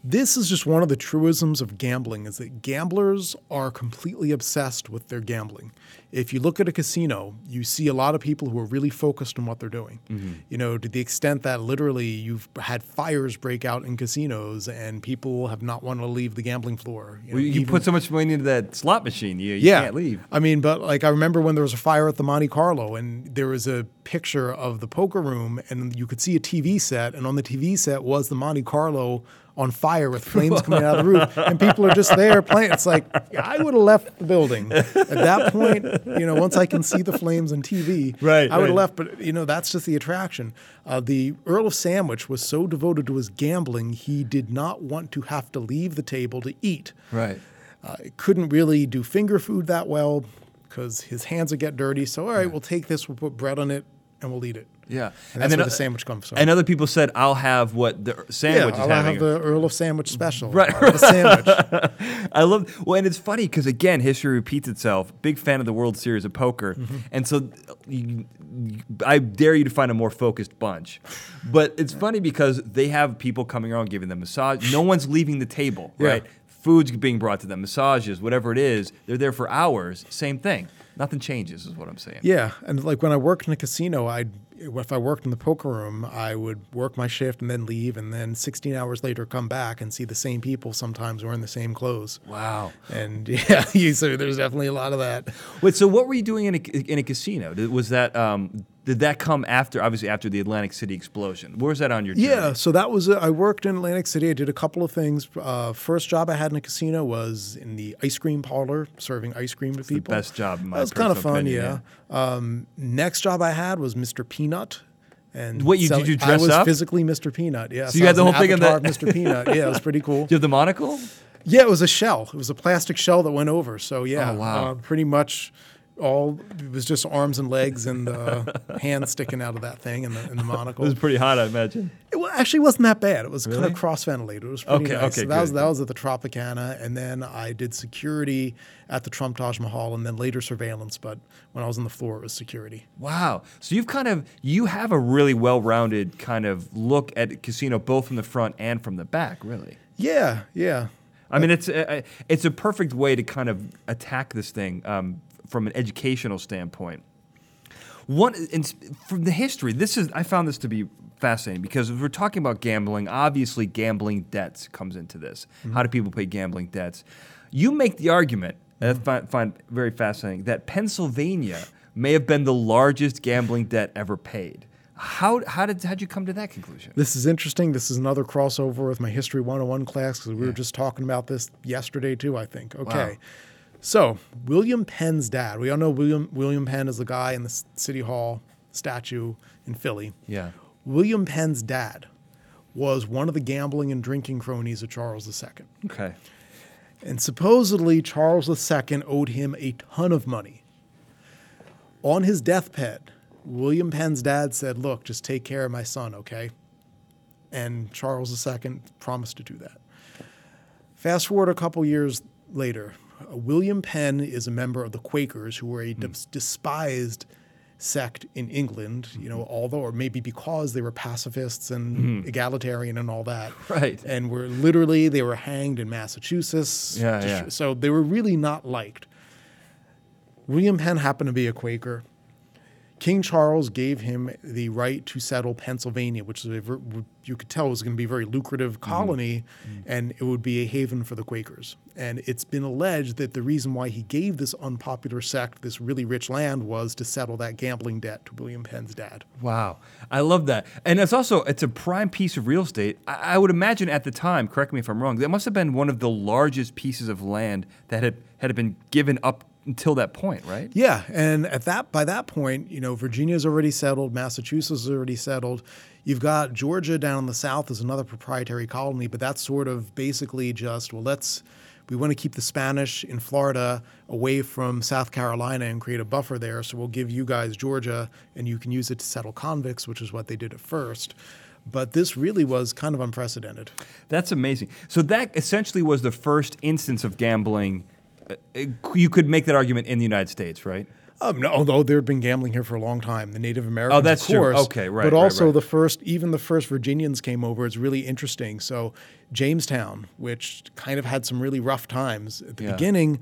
This is just one of the truisms of gambling is that gamblers are completely obsessed with their gambling. If you look at a casino, you see a lot of people who are really focused on what they're doing. Mm-hmm. You know, to the extent that literally you've had fires break out in casinos and people have not wanted to leave the gambling floor. know, Well, you even- put so much money into that slot machine, you, you yeah. can't leave. I mean, but like I remember when there was a fire at the Monte Carlo and there was a picture of the poker room and you could see a TV set and on the TV set was the Monte Carlo on fire with flames (laughs) coming out of the roof and people are just there playing. It's like (laughs) I would have left the building at that point. You know, once I can see the flames on TV, (laughs) Right, I would right. have left. But you know, that's just the attraction. Uh, the Earl of Sandwich was so devoted to his gambling, he did not want to have to leave the table to eat. Right. Uh, couldn't really do finger food that well because his hands would get dirty. So, all right, we'll take this, we'll put bread on it, and we'll eat it. Yeah. And that's then, where the sandwich comes from. And other people said, I'll have what the sandwich yeah, I'll having. have the Earl of Sandwich special. Right, I'll sandwich. (laughs) I love well, and it's funny because again, history repeats itself. Big fan of the World Series of Poker, Mm-hmm. and so you, I dare you to find a more focused bunch. But it's funny because they have people coming around giving them massage. No one's leaving the table, Yeah. right? Food's being brought to them, massages, whatever it is. They're there for hours. Same thing. Nothing changes, is what I'm saying. Yeah, and like when I worked in a casino, I if I worked in the poker room, I would work my shift and then leave, and then 16 hours later come back and see the same people sometimes wearing the same clothes. Wow. And (laughs) yeah, you, so there's definitely a lot of that. Wait, so what were you doing in a, in a casino? Was that um, did that come after obviously after the Atlantic City explosion? Where was that on your journey? Yeah, so that was, uh, I worked in Atlantic City. I did a couple of things. Uh, first job I had in a casino was in the ice cream parlor, serving ice cream to the people. best job in my That was kind of fun, opinion, yeah. Um, next job I had was Mr. Peanut. And What, you- did selling- you I was up? physically Mr. Peanut. Yeah, So you had the whole thing in of Mr. Peanut. Yeah, it was pretty cool. Do (laughs) you have the monocle? Yeah, it was a shell. It was a plastic shell that went over. So yeah, Oh, wow. uh, pretty much all it was just arms and legs and uh, (laughs) hands sticking out of that thing and the, and the (laughs) It was pretty hot, I imagine. It actually wasn't that bad. It was kind of cross ventilated. It was pretty Okay, nice. okay, so that was that was at the Tropicana, and then I did security at the Trump Taj Mahal, and then later surveillance. But when I was on the floor, it was security. Wow. So you've kind of you have a really well-rounded kind of look at casino both from the front and from the back, really. Yeah, yeah. I mean, it's a, it's a perfect way to kind of attack this thing um, from an educational standpoint. One from the history, this is I found this to be fascinating because we're talking about gambling, obviously gambling debts comes into this. Mm-hmm. How do people pay gambling debts? You make the argument, and I mm-hmm. find, find very fascinating, that Pennsylvania may have been the largest gambling debt ever paid. How how did how'd you come to that conclusion? This is interesting. This is another crossover with my History 101 class because we were just talking about this yesterday too, I think. Okay. So, William Penn's dad, we all know William William Penn is the guy in the City Hall statue in Philly. Yeah. William Penn's dad was one of the gambling and drinking cronies of Charles II. Okay. And supposedly, Charles II owed him a ton of money. On his deathbed, William Penn's dad said, Look, just take care of my son, okay? And Charles II promised to do that. Fast forward a couple years later, William Penn is a member of the Quakers, who were a hmm. des- despised sect in England, you know, mm-hmm. although, or maybe because they were pacifists and mm-hmm. egalitarian and all that. (laughs) Right. And were literally, they were hanged in Massachusetts. Yeah, yeah. So they were really not liked. William Penn happened to be a Quaker. King Charles gave him the right to settle Pennsylvania, which is a, you could tell was going to be a very lucrative mm-hmm. colony, mm-hmm. and it would be a haven for the Quakers. And it's been alleged that the reason why he gave this unpopular sect this really rich land was to settle that gambling debt to William Penn's dad. Wow, I love that, and it's also it's a prime piece of real estate. I, I would imagine at the time, correct me if I'm wrong, that must have been one of the largest pieces of land that had had been given up until that point, right? Yeah, and at that by that point, you know, Virginia's already settled, Massachusetts is already settled. You've got Georgia down in the south is another proprietary colony, but that's sort of basically just well, let's we want to keep the Spanish in Florida away from South Carolina and create a buffer there, so we'll give you guys Georgia and you can use it to settle convicts, which is what they did at first. But this really was kind of unprecedented. That's amazing. So that essentially was the first instance of gambling. Uh, You could make that argument in the United States, right? Um, no, although there had been gambling here for a long time, the Native Americans, Oh, that's of true. Okay, right, But also right. the first, even the first Virginians came over. It's really interesting. So Jamestown, which kind of had some really rough times at the Yeah. beginning,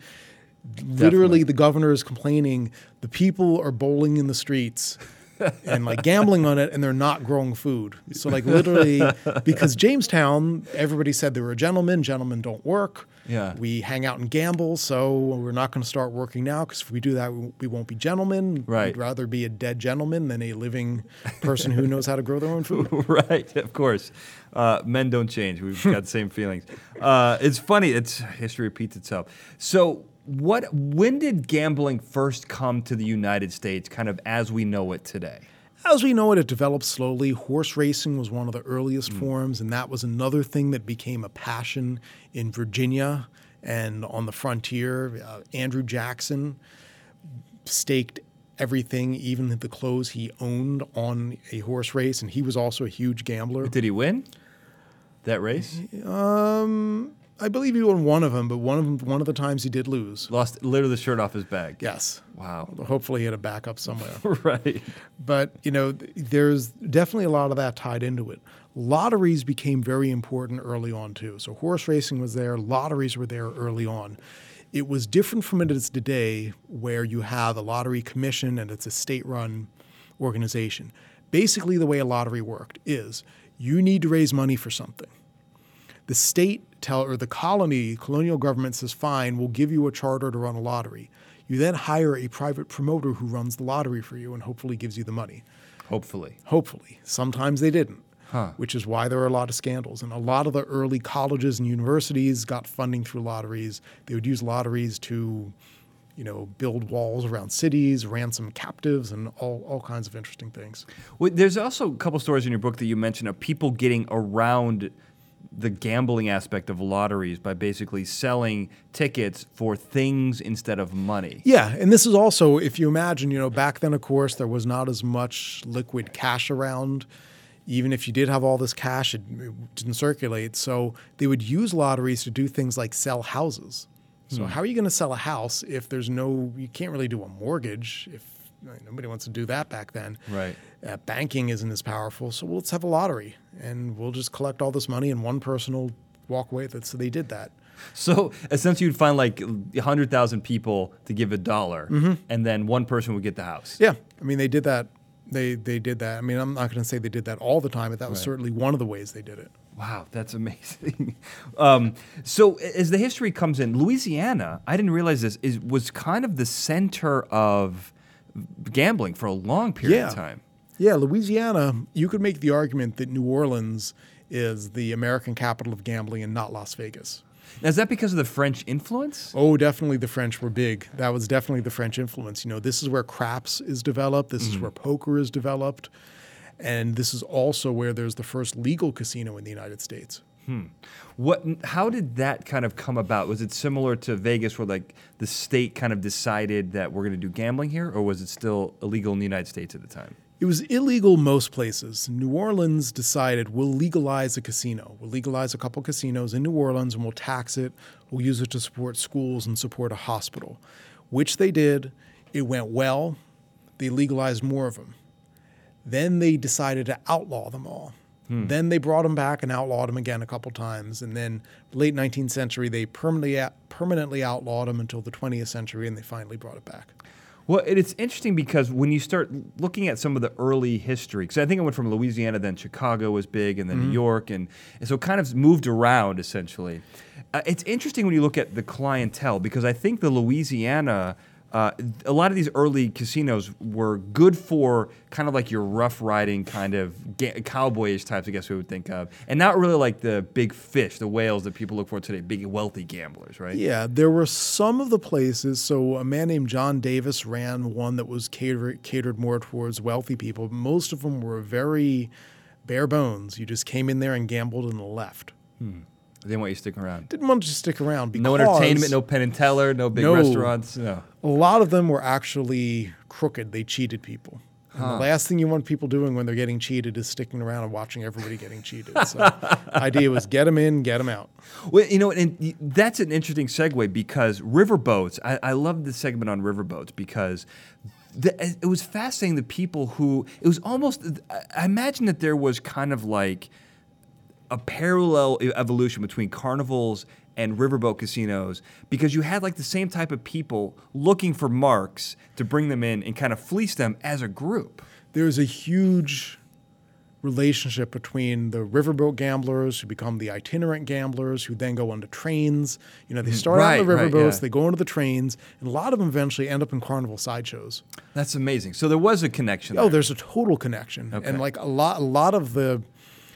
literally the governor is complaining the people are bowling in the streets. (laughs) and like gambling on it, and they're not growing food. So like literally, because (laughs) Jamestown, everybody said they were gentlemen. Gentlemen don't work. Yeah. We hang out and gamble, so we're not going to start working now because if we do that, we, we won't be gentlemen. Right. We'd rather be a dead gentleman than a living person who knows how to grow their own food. (laughs) right, of course. Uh, men don't change. We've got the same feelings. Uh, it's funny. It's history repeats itself. So, what? When did gambling first come to the United States, kind of as we know it today? As we know it, it developed slowly. Horse racing was one of the earliest forms, and that was another thing that became a passion in Virginia and on the frontier. Uh, Andrew Jackson staked everything, even the clothes he owned, on a horse race, and he was also a huge gambler. Did he win that race? Um, I believe he won one of them, but one of them, one of the times he did lose. Lost literally the shirt off his back. Yes. Wow. Hopefully, he had a backup somewhere. (laughs) right. but you know, there's definitely a lot of that tied into it. Lotteries became very important early on too. So horse racing was there, lotteries were there early on. It was different from it is today, where you have a lottery commission and it's a state-run organization. basically the way a lottery worked is you need to raise money for something. The state tell or the colony colonial government says fine, we'll give you a charter to run a lottery. You then hire a private promoter who runs the lottery for you and hopefully gives you the money. Hopefully. Hopefully. Sometimes they didn't. Huh. Which is why there are a lot of scandals. And a lot of the early colleges and universities got funding through lotteries. They would use lotteries to, you know, build walls around cities, ransom captives, and all, all kinds of interesting things. Well, there's also a couple stories in your book that you mentioned of people getting around the gambling aspect of lotteries by basically selling tickets for things instead of money. Yeah, and this is also, if you imagine, you know, back then, of course, there was not as much liquid cash around. Even if you did have all this cash, it, it didn't circulate. So they would use lotteries to do things like sell houses. So how are you going to sell a house if there's no? You can't really do a mortgage if nobody wants to do that back then. Right. Uh, banking isn't as powerful, so let's have a lottery and we'll just collect all this money and one person will walk away with it. So they did that. So essentially, you'd find like 100,000 people to give a dollar, and then one person would get the house. Yeah, I mean they did that. They they did that. I mean I'm not going to say they did that all the time, but that was Right. certainly one of the ways they did it. Wow, that's amazing. (laughs) um, so as the history comes in, Louisiana, I didn't realize this, is was kind of the center of gambling for a long period of time. Yeah, Louisiana. You could make the argument that New Orleans is the American capital of gambling and not Las Vegas. Now, is that because of the French influence? Oh, definitely the French were big. That was definitely the French influence. You know, this is where craps is developed, this is mm. where poker is developed, and this is also where there's the first legal casino in the United States. Hmm. What? How did that kind of come about? Was it similar to Vegas, where like the state kind of decided that we're going to do gambling here, or was it still illegal in the United States at the time? It was illegal most places. New Orleans decided we'll legalize a casino. We'll legalize a couple casinos in New Orleans and we'll tax it. We'll use it to support schools and support a hospital, which they did. It went well. They legalized more of them. Then they decided to outlaw them all. Hmm. Then they brought them back and outlawed them again a couple times. And then late 19th century, they permanently permanently outlawed them until the 20th century, and they finally brought it back. Well, it's interesting because when you start looking at some of the early history, because I think I went from Louisiana, then Chicago was big, and then Mm-hmm. New York, and, and so it kind of moved around essentially. Uh, it's interesting when you look at the clientele because I think the Louisiana, uh, a lot of these early casinos were good for kind of like your rough riding kind of ga- cowboyish types, I guess we would think of, and not really like the big fish, the whales that people look for today, big wealthy gamblers, right? Yeah, there were some of the places. So a man named John Davis ran one that was catered catered more towards wealthy people. Most of them were very bare bones. You just came in there and gambled and left. They didn't want you to stick around. Didn't want you to stick around because No entertainment, no Penn and Teller, no big No. restaurants. No. A lot of them were actually crooked. They cheated people. And the last thing you want people doing when they're getting cheated is sticking around and watching everybody getting cheated. So the (laughs) idea was get them in, get them out. Well, you know, and that's an interesting segue because riverboats. I, I love the segment on riverboats because the, it was fascinating. The people who it was almost. I- I imagine that there was kind of like a parallel evolution between carnivals and riverboat casinos because you had like the same type of people looking for marks to bring them in and kind of fleece them as a group. there's a huge relationship between the riverboat gamblers who become the itinerant gamblers who then go onto trains. You know, they mm, start out on the Right, right, riverboats, yeah. they go into the trains, and a lot of them eventually end up in carnival sideshows. That's amazing. So there was a connection. Oh, there. there's a total connection. Okay. And like a lot a lot of the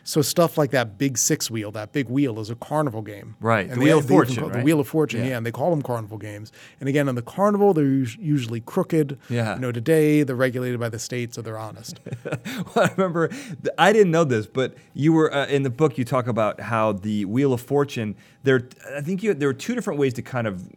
so stuff like that big six wheel, that big wheel is a carnival game. Right, And the Wheel of Fortune, call- right? The Wheel of Fortune, Yeah. yeah. and they call them carnival games. And again, in the carnival, they're usually crooked. Yeah. You know, today they're regulated by the state, so they're honest. (laughs) Well, I remember, I didn't know this, but you were uh, in the book. You talk about how the Wheel of Fortune. There, I think you, there were two different ways to kind of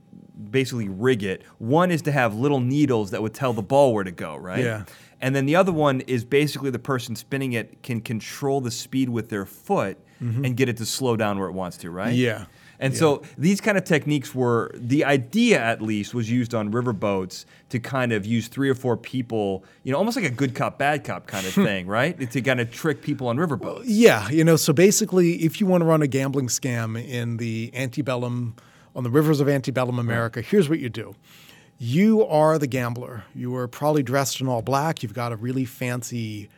basically rig it. One is to have little needles that would tell the ball where to go, right? Yeah. And then the other one is basically the person spinning it can control the speed with their foot mm-hmm. and get it to slow down where it wants to, right? Yeah. And so these kind of techniques were the idea, at least, was used on riverboats to kind of use three or four people, you know, almost like a good cop, bad cop kind of (laughs) thing, right? To kind of trick people on riverboats. Yeah, you know, so basically, if you want to run a gambling scam in the antebellum, on the rivers of antebellum America, here's what you do. You are the gambler. You are probably dressed in all black. You've got a really fancy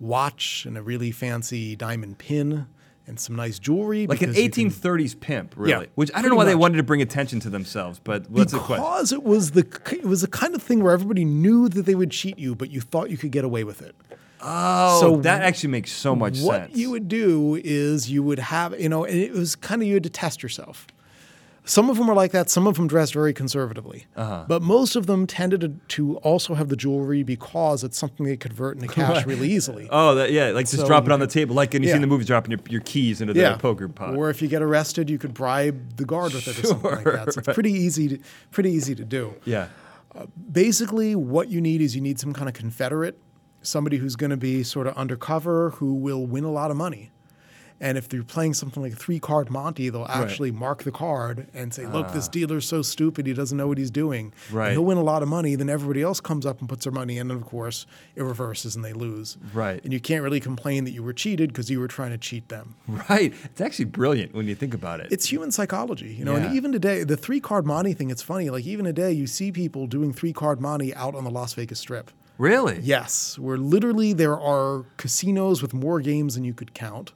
watch and a really fancy diamond pin and some nice jewelry. Like an because you can- 1830s pimp, really. Yeah, Which I don't know why they wanted to bring attention to themselves, but what's the question? because it was the it was the kind of thing where everybody knew that they would cheat you, but you thought you could get away with it. Oh, So that actually makes so much what sense. What you would do is you would have you know and it was kind of you had to test yourself some of them were like that some of them dressed very conservatively Uh-huh. but most of them tended to, to also have the jewelry because it's something they convert into cash really easily (laughs) Oh, that, yeah, like just So drop it on the table, like when you see yeah. in the movies, dropping your, your keys into the poker pot. or if you get arrested you could bribe the guard with it or (laughs) something like that so it's pretty easy to, pretty easy to do yeah. basically what you need is you need some kind of confederate somebody who's going to be sort of undercover who will win a lot of money and if you're playing something like three card monty they'll actually mark the card and say look this ah. dealer's so stupid he doesn't know what he's doing And Right. he'll win a lot of money then everybody else comes up and puts their money in and of course it reverses and they lose Right. and you can't really complain that you were cheated because you were trying to cheat them Right. It's actually brilliant when you think about it. it's human psychology, you know. Yeah. And even today, the three card monty thing, it's funny. Like even today, you see people doing three card monty out on the Las Vegas Strip. really? Yes, where literally there are casinos with more games than you could count,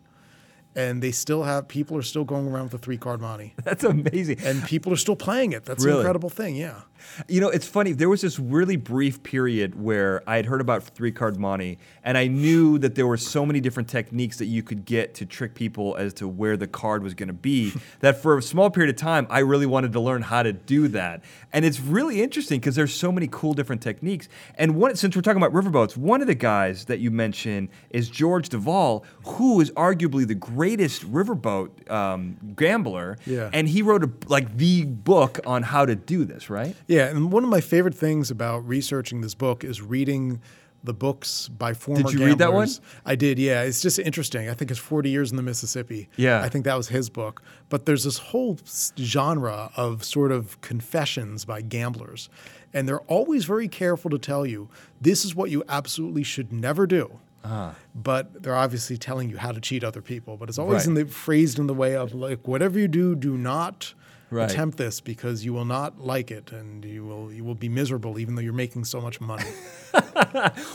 and they still have people are still going around with the three card monty, (laughs) That's amazing. and people are still playing it. That's Really? an incredible thing. Yeah. You know, it's funny. There was this really brief period where I had heard about three card monty, and I knew that there were so many different techniques that you could get to trick people as to where the card was going to be. (laughs) that for a small period of time, I really wanted to learn how to do that. And it's really interesting because there's so many cool different techniques. And one, since we're talking about riverboats, one of the guys that you mentioned is George Devol, who is arguably the greatest riverboat um, gambler. Yeah. And he wrote a, like the book on how to do this, right? Yeah, and one of my favorite things about researching this book is reading the books by former Did you read that one? I did, yeah. It's just interesting. I think it's 40 Years in the Mississippi. Yeah. I think that was his book. But there's this whole genre of sort of confessions by gamblers. And they're always very careful to tell you this is what you absolutely should never do. Ah. But they're obviously telling you how to cheat other people. But it's always Right. in the phrased in the way of like whatever you do, do not Right. attempt this because you will not like it and you will you will be miserable even though you're making so much money. (laughs)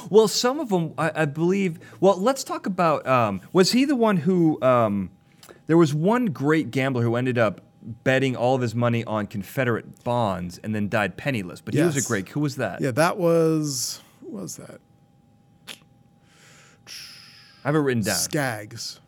Well, some of them, I, I believe. Well, let's talk about. Um, was he the one who? Um, there was one great gambler who ended up betting all of his money on Confederate bonds and then died penniless. But he was a great. Who was that? yeah, that was who was that? I have it written down. Skaggs.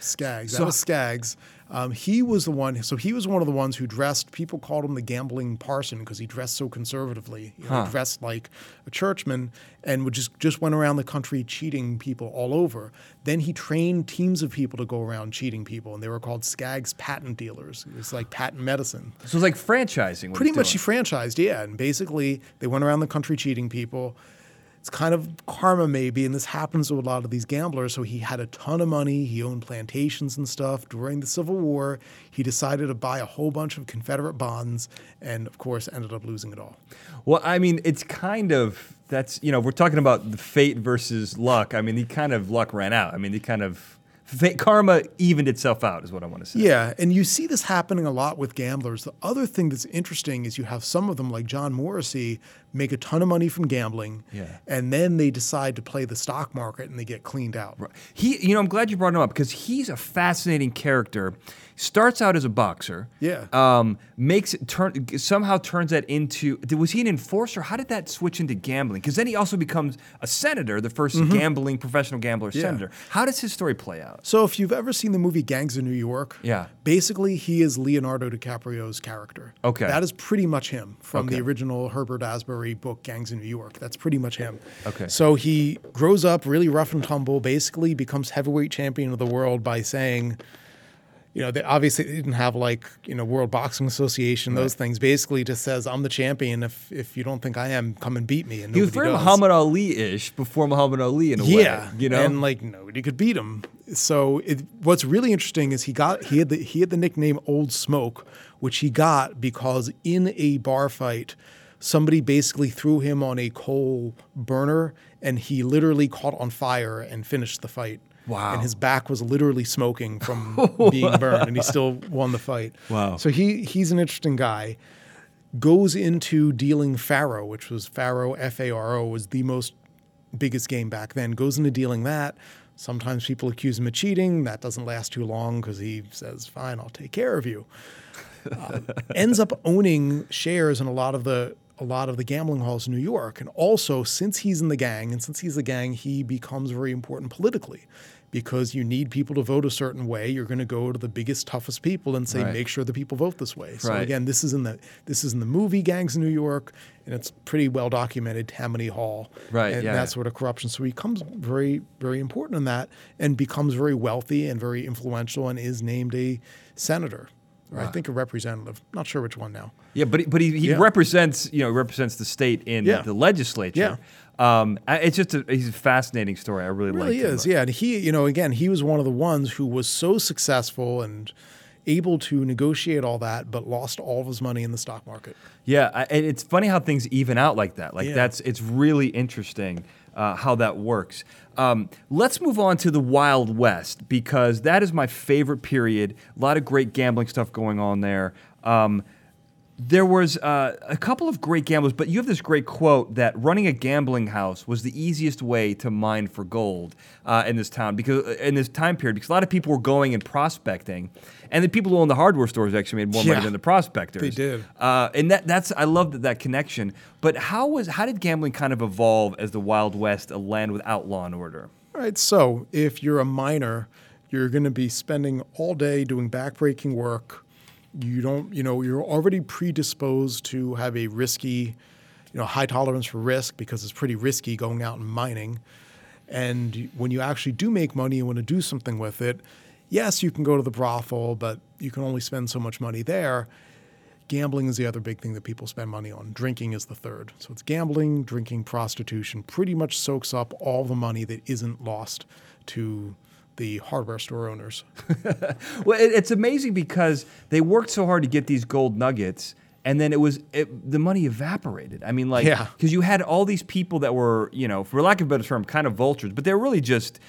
Skaggs. So- that was Skaggs. Um, he was the one. So he was one of the ones who dressed. People called him the gambling parson because he dressed so conservatively. You know, Huh. He dressed like a churchman and would just just went around the country cheating people all over. Then he trained teams of people to go around cheating people, and they were called Skaggs patent dealers. It was like patent medicine. So it was like franchising. what Pretty much he franchised, yeah. And basically, they went around the country cheating people. It's kind of karma, maybe, and this happens to a lot of these gamblers. So he had a ton of money. He owned plantations and stuff. During the Civil War, he decided to buy a whole bunch of Confederate bonds, and of course, ended up losing it all. Well, I mean, it's kind of that's you know we're talking about the fate versus luck. I mean, he kind of luck ran out. I mean, he kind of karma evened itself out, is what I want to say. Yeah, and you see this happening a lot with gamblers. The other thing that's interesting is you have some of them, like John Morrissey, make a ton of money from gambling, Yeah. and then they decide to play the stock market and they get cleaned out. He, you know, I'm glad you brought him up because he's a fascinating character. Starts out as a boxer. Yeah. Um, makes it turn somehow turns that into. Was he an enforcer? How did that switch into gambling? Because then he also becomes a senator, the 1st gambling professional gambler Mm-hmm. Yeah. senator. How does his story play out? So if you've ever seen the movie Gangs of New York, Yeah. basically he is Leonardo DiCaprio's character. Okay. That is pretty much him from Okay. the original Herbert Asbury book Gangs of New York. That's pretty much him. Okay. So he grows up really rough and tumble, basically becomes heavyweight champion of the world by saying you know, they obviously didn't have like, you know, World Boxing Association, those things. Basically just says, I'm the champion. If if you don't think I am, come and beat me. And He was very does. Muhammad Ali-ish before Muhammad Ali in a Yeah, way. You know. and like nobody could beat him. So it, what's really interesting is he got he had the he had the nickname Old Smoke, which he got because in a bar fight, somebody basically threw him on a coal burner, and he literally caught on fire and finished the fight. Wow. And his back was literally smoking from (laughs) being burned, and he still won the fight. Wow. So he he's an interesting guy goes into dealing faro, which was faro F A R O was the most biggest game back then, goes into dealing that. Sometimes people accuse him of cheating. That doesn't last too long because he says, "Fine, I'll take care of you." Uh, (laughs) ends up owning shares in a lot of the a lot of the gambling halls in New York, and also since he's in the gang and since he's the gang, he becomes very important politically because you need people to vote a certain way. You're going to go to the biggest, toughest people and say, Right. make sure the people vote this way. So Right. again, this is in the this is in the movie Gangs in New York, and it's pretty well documented. Tammany Hall, Right, and yeah. that sort of corruption. So he becomes very, very important in that, and becomes very wealthy and very influential, and is named a senator. Or I think a representative. Not sure which one now. Yeah, but he- but he, he Yeah. represents you know represents the state in Yeah. the legislature. Um, it's just a he's a fascinating story. I really, like It really like him. is, yeah. And he, you know, again, he was one of the ones who was so successful and able to negotiate all that, but lost all of his money in the stock market. Yeah, I, and it's funny how things even out like that. Like Yeah. that's it's really interesting uh, how that works. Um, let's move on to the Wild West because that is my favorite period. A lot of great gambling stuff going on there. Um, there was uh, a couple of great gamblers, but you have this great quote that running a gambling house was the easiest way to mine for gold uh, in this town because in this time period because a lot of people were going and prospecting, and the people who owned the hardware stores actually made more money than the prospectors. They did. uh, and that, that's I love that, that connection. But how was how did gambling kind of evolve as the Wild West, a land without law and order? All right. So if you're a miner, you're going to be spending all day doing backbreaking work. You don't, you know, you're already predisposed to have a risky, you know, high tolerance for risk because it's pretty risky going out and mining. And when you actually do make money and want to do something with it, yes, you can go to the brothel, but you can only spend so much money there. Gambling is the other big thing that people spend money on. Drinking is the third. So it's gambling, drinking, prostitution, pretty much soaks up all the money that isn't lost to the hardware store owners. (laughs) Well, it, it's amazing because they worked so hard to get these gold nuggets, and then it was it, the money evaporated. I mean, like, Yeah. because you had all these people that were, you know, for lack of a better term, kind of vultures, but they were really just.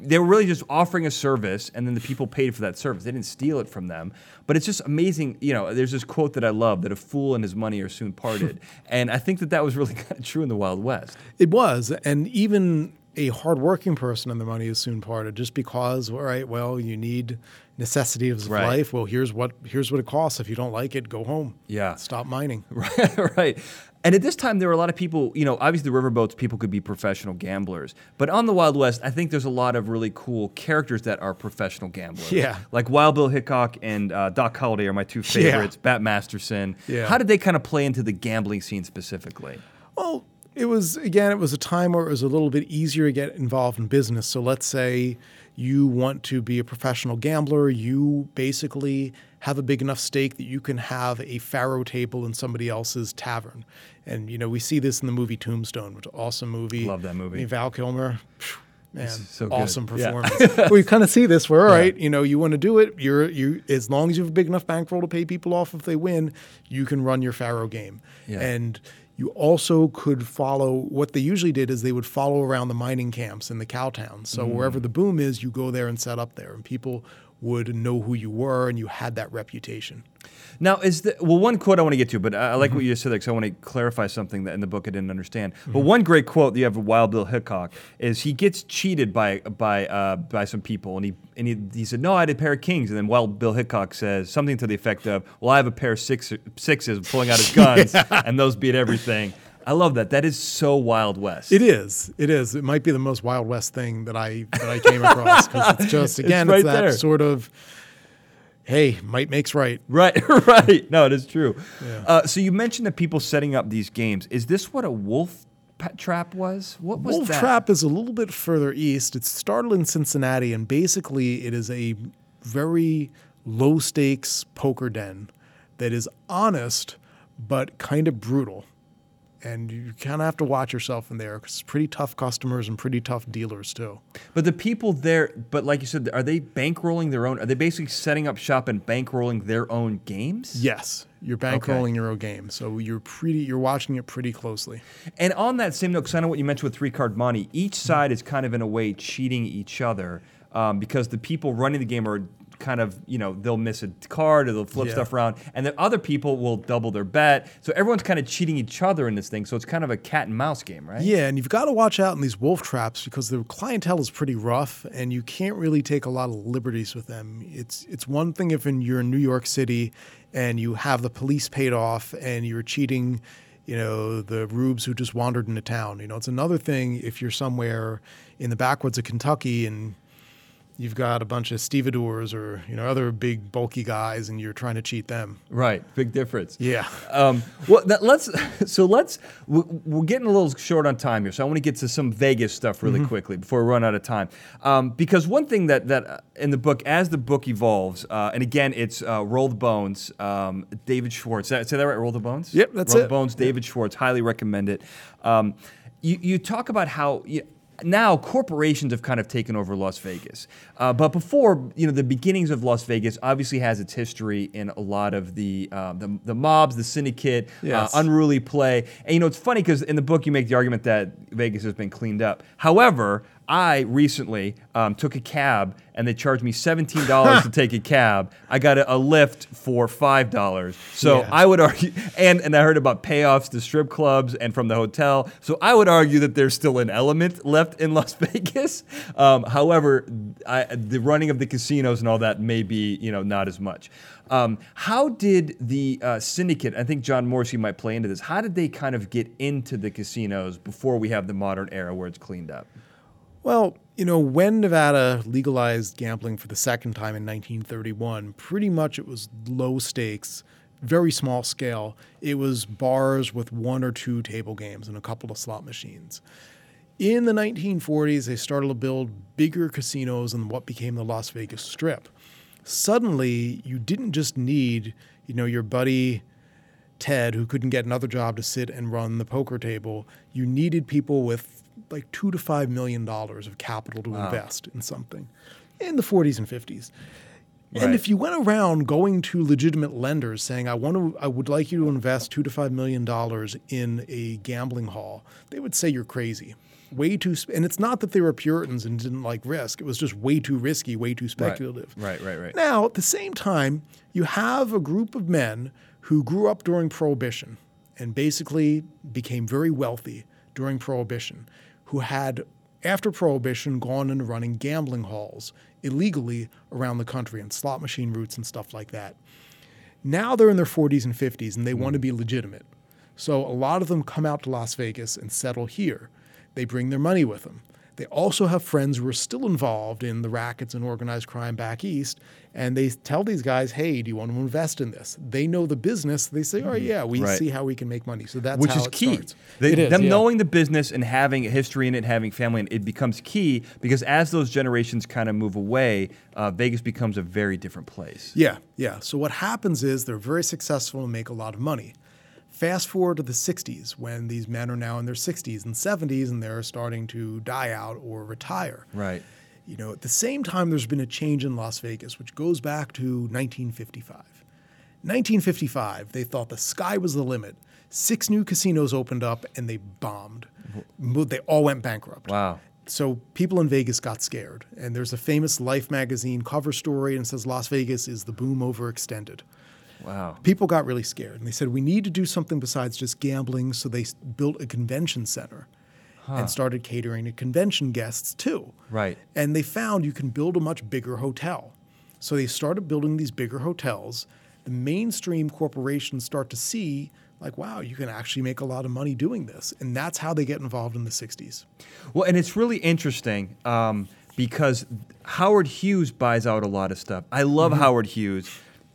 They were really just offering a service, and then the people paid for that service. They didn't steal it from them. But it's just amazing. You know, there's this quote that I love that a fool and his money are soon parted. (laughs) and I think that that was really (laughs) kind of true in the Wild West. It was, and even a hardworking person and the money is soon parted just because, all right, well, you need necessities of Right. life. Well, here's what here's what it costs. If you don't like it, go home. Yeah. Stop mining. Right, (laughs) right. And at this time, there were a lot of people, you know, obviously the riverboats, people could be professional gamblers. But on the Wild West, I think there's a lot of really cool characters that are professional gamblers. Yeah. Like Wild Bill Hickok and uh, Doc Holliday are my two favorites Yeah. Bat Masterson. Yeah. How did they kind of play into the gambling scene specifically? Well, it was again, it was a time where it was a little bit easier to get involved in business. So let's say you want to be a professional gambler, you basically have a big enough stake that you can have a faro table in somebody else's tavern. And you know, we see this in the movie Tombstone, which awesome movie. Love that movie. I mean, Val Kilmer. phew, Man, so good. awesome Yeah. performance. (laughs) we kind of see this where, all right, you know, you want to do it. You're you as long as you have a big enough bankroll to pay people off if they win, you can run your faro game. Yeah. And you also could follow what they usually did is they would follow around the mining camps in the cow towns. So mm. wherever the boom is, you go there and set up there, and people would know who you were, and you had that reputation. Now, is the well one quote I want to get to, but I I Mm-hmm. like what you just said because I want to clarify something that in the book I didn't understand. But one great quote that you have of Wild Bill Hickok is he gets cheated by by uh, by some people, and he and he, he said, "No, I had a pair of kings," and then Wild Bill Hickok says something to the effect of, "Well, I have a pair of six, sixes," pulling out his guns, (laughs) and those beat everything. I love that. That is so Wild West. It is. It is. It might be the most Wild West thing that I that I came across because it's (laughs) just again, it's, right that there. sort of, hey, might makes right. Right, (laughs) right. No, it is true. Uh, so you mentioned the people setting up these games. Is this what a wolf trap was? What was Wolf that? Trap is a little bit further east. It's started in Cincinnati, and basically, it is a very low stakes poker den that is honest but kind of brutal. And you kind of have to watch yourself in there because it's pretty tough customers and pretty tough dealers too. But the people there, but like you said, are they bankrolling their own? Are they basically setting up shop and bankrolling their own games? Yes, you're bankrolling your own game, so you're pretty. You're watching it pretty closely. And on that same note, because I know what you mentioned with three card monty, each side is kind of in a way cheating each other um, because the people running the game are kind of you know they'll miss a card or they'll flip Yeah. stuff around, and then other people will double their bet. So everyone's kind of cheating each other in this thing. So it's kind of a cat and mouse game, right? Yeah, and you've got to watch out in these wolf traps because the clientele is pretty rough, and you can't really take a lot of liberties with them. It's it's one thing if in, you're in New York City and you have the police paid off and you're cheating, you know, the rubes who just wandered into town. You know, it's another thing if you're somewhere in the backwoods of Kentucky and you've got a bunch of stevedores or you know other big bulky guys and you're trying to cheat them. Right. Big difference. Yeah. Um, well, that, let's. (laughs) So let's. we- We're getting a little short on time here, so I want to get to some Vegas stuff really quickly before we run out of time. Um, because one thing that that uh, in the book, as the book evolves, uh, and again, it's uh, Roll the Bones, um, David Schwartz. Say that right? Roll the Bones. Yep, that's Roll it. the Bones, David Schwartz. Highly recommend it. Um, you you talk about how. You, now corporations have kind of taken over Las Vegas, uh, but before you know the beginnings of Las Vegas obviously has its history in a lot of the uh, the, the mobs, the syndicate, Yes. uh, unruly play. And you know it's funny because in the book you make the argument that Vegas has been cleaned up. However, I recently um, took a cab and they charged me seventeen dollars to (laughs) take a cab. I got a, a lift for five dollars. So Yeah. I would argue, and and I heard about payoffs to strip clubs and from the hotel. So I would argue that there's still an element left in Las (laughs) Vegas. Um, however, I, the running of the casinos and all that may be you know not as much. Um, how did the uh, syndicate? I think John Morrissey might play into this. How did they kind of get into the casinos before we have the modern era where it's cleaned up? Well, you know, when Nevada legalized gambling for the second time in 1931, pretty much it was low stakes, very small scale. It was bars with one or two table games and a couple of slot machines. In the 1940s, they started to build bigger casinos in what became the Las Vegas Strip. Suddenly, you didn't just need, you know, your buddy Ted, who couldn't get another job to sit and run the poker table, you needed people with like two to five million dollars of capital to invest in something in the 40s and 50s. Right. And if you went around going to legitimate lenders saying, "I want to, I would like you to invest two to five million dollars in a gambling hall," they would say you're crazy, way too. Sp-. And it's not that they were Puritans and didn't like risk; it was just way too risky, way too speculative. Right, right, right. Now, at the same time, you have a group of men who grew up during Prohibition and basically became very wealthy during Prohibition, who had, after Prohibition, gone into running gambling halls illegally around the country and slot machine routes and stuff like that. Now they're in their 40s and 50s and they hmm. want to be legitimate. So a lot of them come out to Las Vegas and settle here. They bring their money with them. They also have friends who are still involved in the rackets and organized crime back east, and they tell these guys, "Hey, do you want to invest in this?" They know the business. They say, "Oh yeah, we Right. see how we can make money." So that's which how is it key. They- It is, them yeah. knowing the business and having a history in it, having family, in it, it becomes key because as those generations kind of move away, uh, Vegas becomes a very different place. Yeah, yeah. So what happens is they're very successful and make a lot of money. Fast forward to the 60s when these men are now in their 60s and 70s and they're starting to die out or retire. Right. You know, at the same time, there's been a change in Las Vegas, which goes back to 1955. 1955, they thought the sky was the limit. Six new casinos opened up and they bombed. Mm-hmm. They all went bankrupt. Wow. So people in Vegas got scared. And there's a famous Life magazine cover story and it says Las Vegas is the boom overextended. Wow. People got really scared and they said, we need to do something besides just gambling. So they built a convention center and started catering to convention guests too. Right. And they found you can build a much bigger hotel. So they started building these bigger hotels. The mainstream corporations start to see, like, wow, you can actually make a lot of money doing this. And that's how they get involved in the 60s. Well, and it's really interesting um, because Howard Hughes buys out a lot of stuff. I love Mm-hmm. Howard Hughes,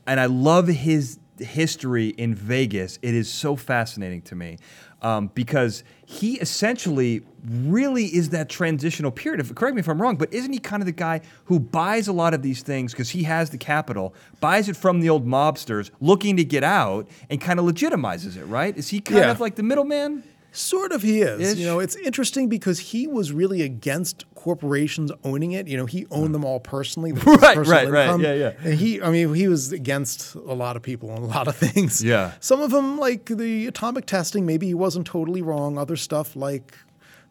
and I love his history in Vegas. It is so fascinating to me um, because he essentially really is that transitional period. If, correct me if I'm wrong, but isn't he kind of the guy who buys a lot of these things because he has the capital, buys it from the old mobsters looking to get out, and kind of legitimizes it, right? Is he kind Yeah. of like the middleman? Sort of he is. Ish. You know, it's interesting because he was really against corporations owning it. You know, he owned them all personally. (laughs) Right, personal right, right. Yeah, yeah. And he, I mean, he was against a lot of people and a lot of (laughs) things. Yeah. Some of them, like the atomic testing, maybe he wasn't totally wrong. Other stuff, like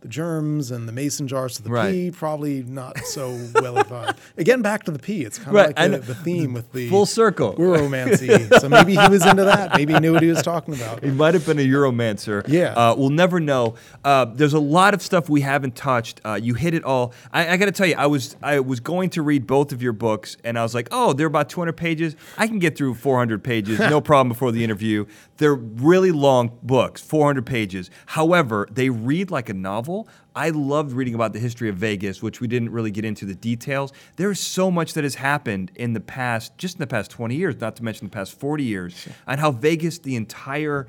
the germs and the mason jars to the Right. pea, probably not so well advised. (laughs) Again, back to the pea. It's kind of Right, like the, the theme with the full circle. Uromancy. so maybe he was into that. Maybe he knew what he was talking about. He might have been a uromancer. Yeah. Uh, we'll never know. Uh, there's a lot of stuff we haven't touched. Uh, you hit it all. I, I got to tell you, I was I was going to read both of your books, and I was like, oh, they're about 200 pages. I can get through 400 pages, (laughs) no problem. Before the interview, they're really long books, 400 pages. However, they read like a novel. I loved reading about the history of Vegas, which we didn't really get into the details. There's so much that has happened in the past, just in the past 20 years, not to mention the past 40 years, and how Vegas, the entire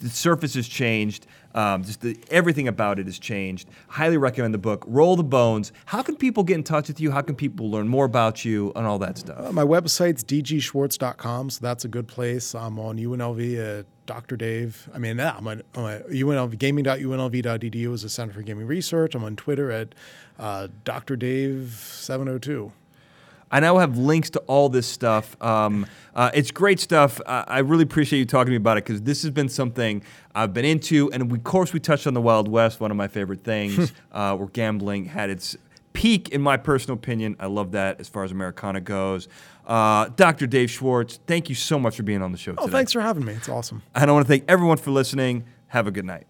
the surface has changed. Um, just the, everything about it has changed. Highly recommend the book. Roll the Bones. How can people get in touch with you? How can people learn more about you and all that stuff? Uh, my website's dgschwartz.com, so that's a good place. I'm on UNLV at Dr. Dave. I mean, I'm on, I'm on UNLV, gaming.unlv.edu is the Center for Gaming Research. I'm on Twitter at uh, Dr. Dave 702. I now have links to all this stuff. Um, uh, it's great stuff. I, I really appreciate you talking to me about it because this has been something I've been into. And we, of course, we touched on the Wild West, one of my favorite things, (laughs) uh, where gambling had its peak, in my personal opinion. I love that as far as Americana goes. Uh, Dr. Dave Schwartz, thank you so much for being on the show Oh, today. thanks for having me. It's awesome. And I want to thank everyone for listening. Have a good night.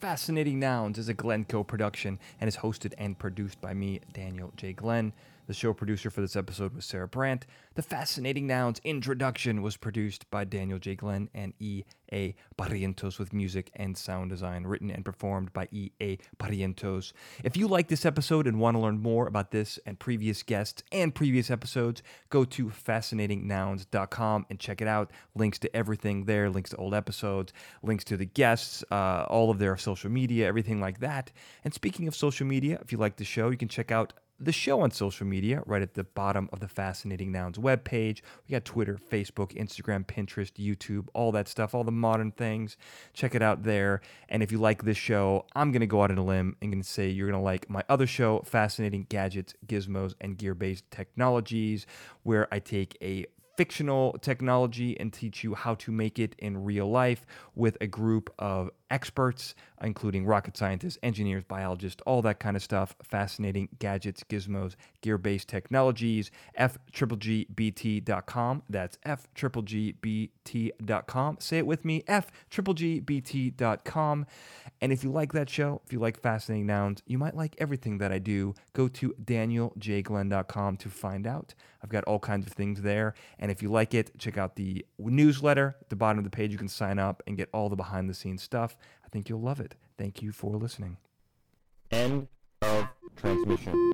Fascinating Nouns is a Glencoe production and is hosted and produced by me, Daniel J. Glenn. The show producer for this episode was Sarah Brandt. The Fascinating Nouns introduction was produced by Daniel J. Glenn and E. A. Barrientos with music and sound design, written and performed by E. A. Barrientos. If you like this episode and want to learn more about this and previous guests and previous episodes, go to fascinatingnouns.com and check it out. Links to everything there, links to old episodes, links to the guests, uh, all of their social media, everything like that. And speaking of social media, if you like the show, you can check out the show on social media right at the bottom of the Fascinating Nouns webpage. We got Twitter, Facebook, Instagram, Pinterest, YouTube, all that stuff, all the modern things. Check it out there. And if you like this show, I'm going to go out on a limb and going to say you're going to like my other show, Fascinating Gadgets, Gizmos, and Gear Based Technologies, where I take a fictional technology and teach you how to make it in real life with a group of experts, including rocket scientists, engineers, biologists, all that kind of stuff. Fascinating gadgets, gizmos, gear based technologies. FGGBT.com. That's FGGBT.com. Say it with me FGGBT.com. And if you like that show, if you like Fascinating Nouns, you might like everything that I do. Go to danieljglenn.com to find out. I've got all kinds of things there. And if you like it, check out the newsletter. At the bottom of the page, you can sign up and get all the behind the scenes I think you'll love it. Thank you for listening. End of transmission.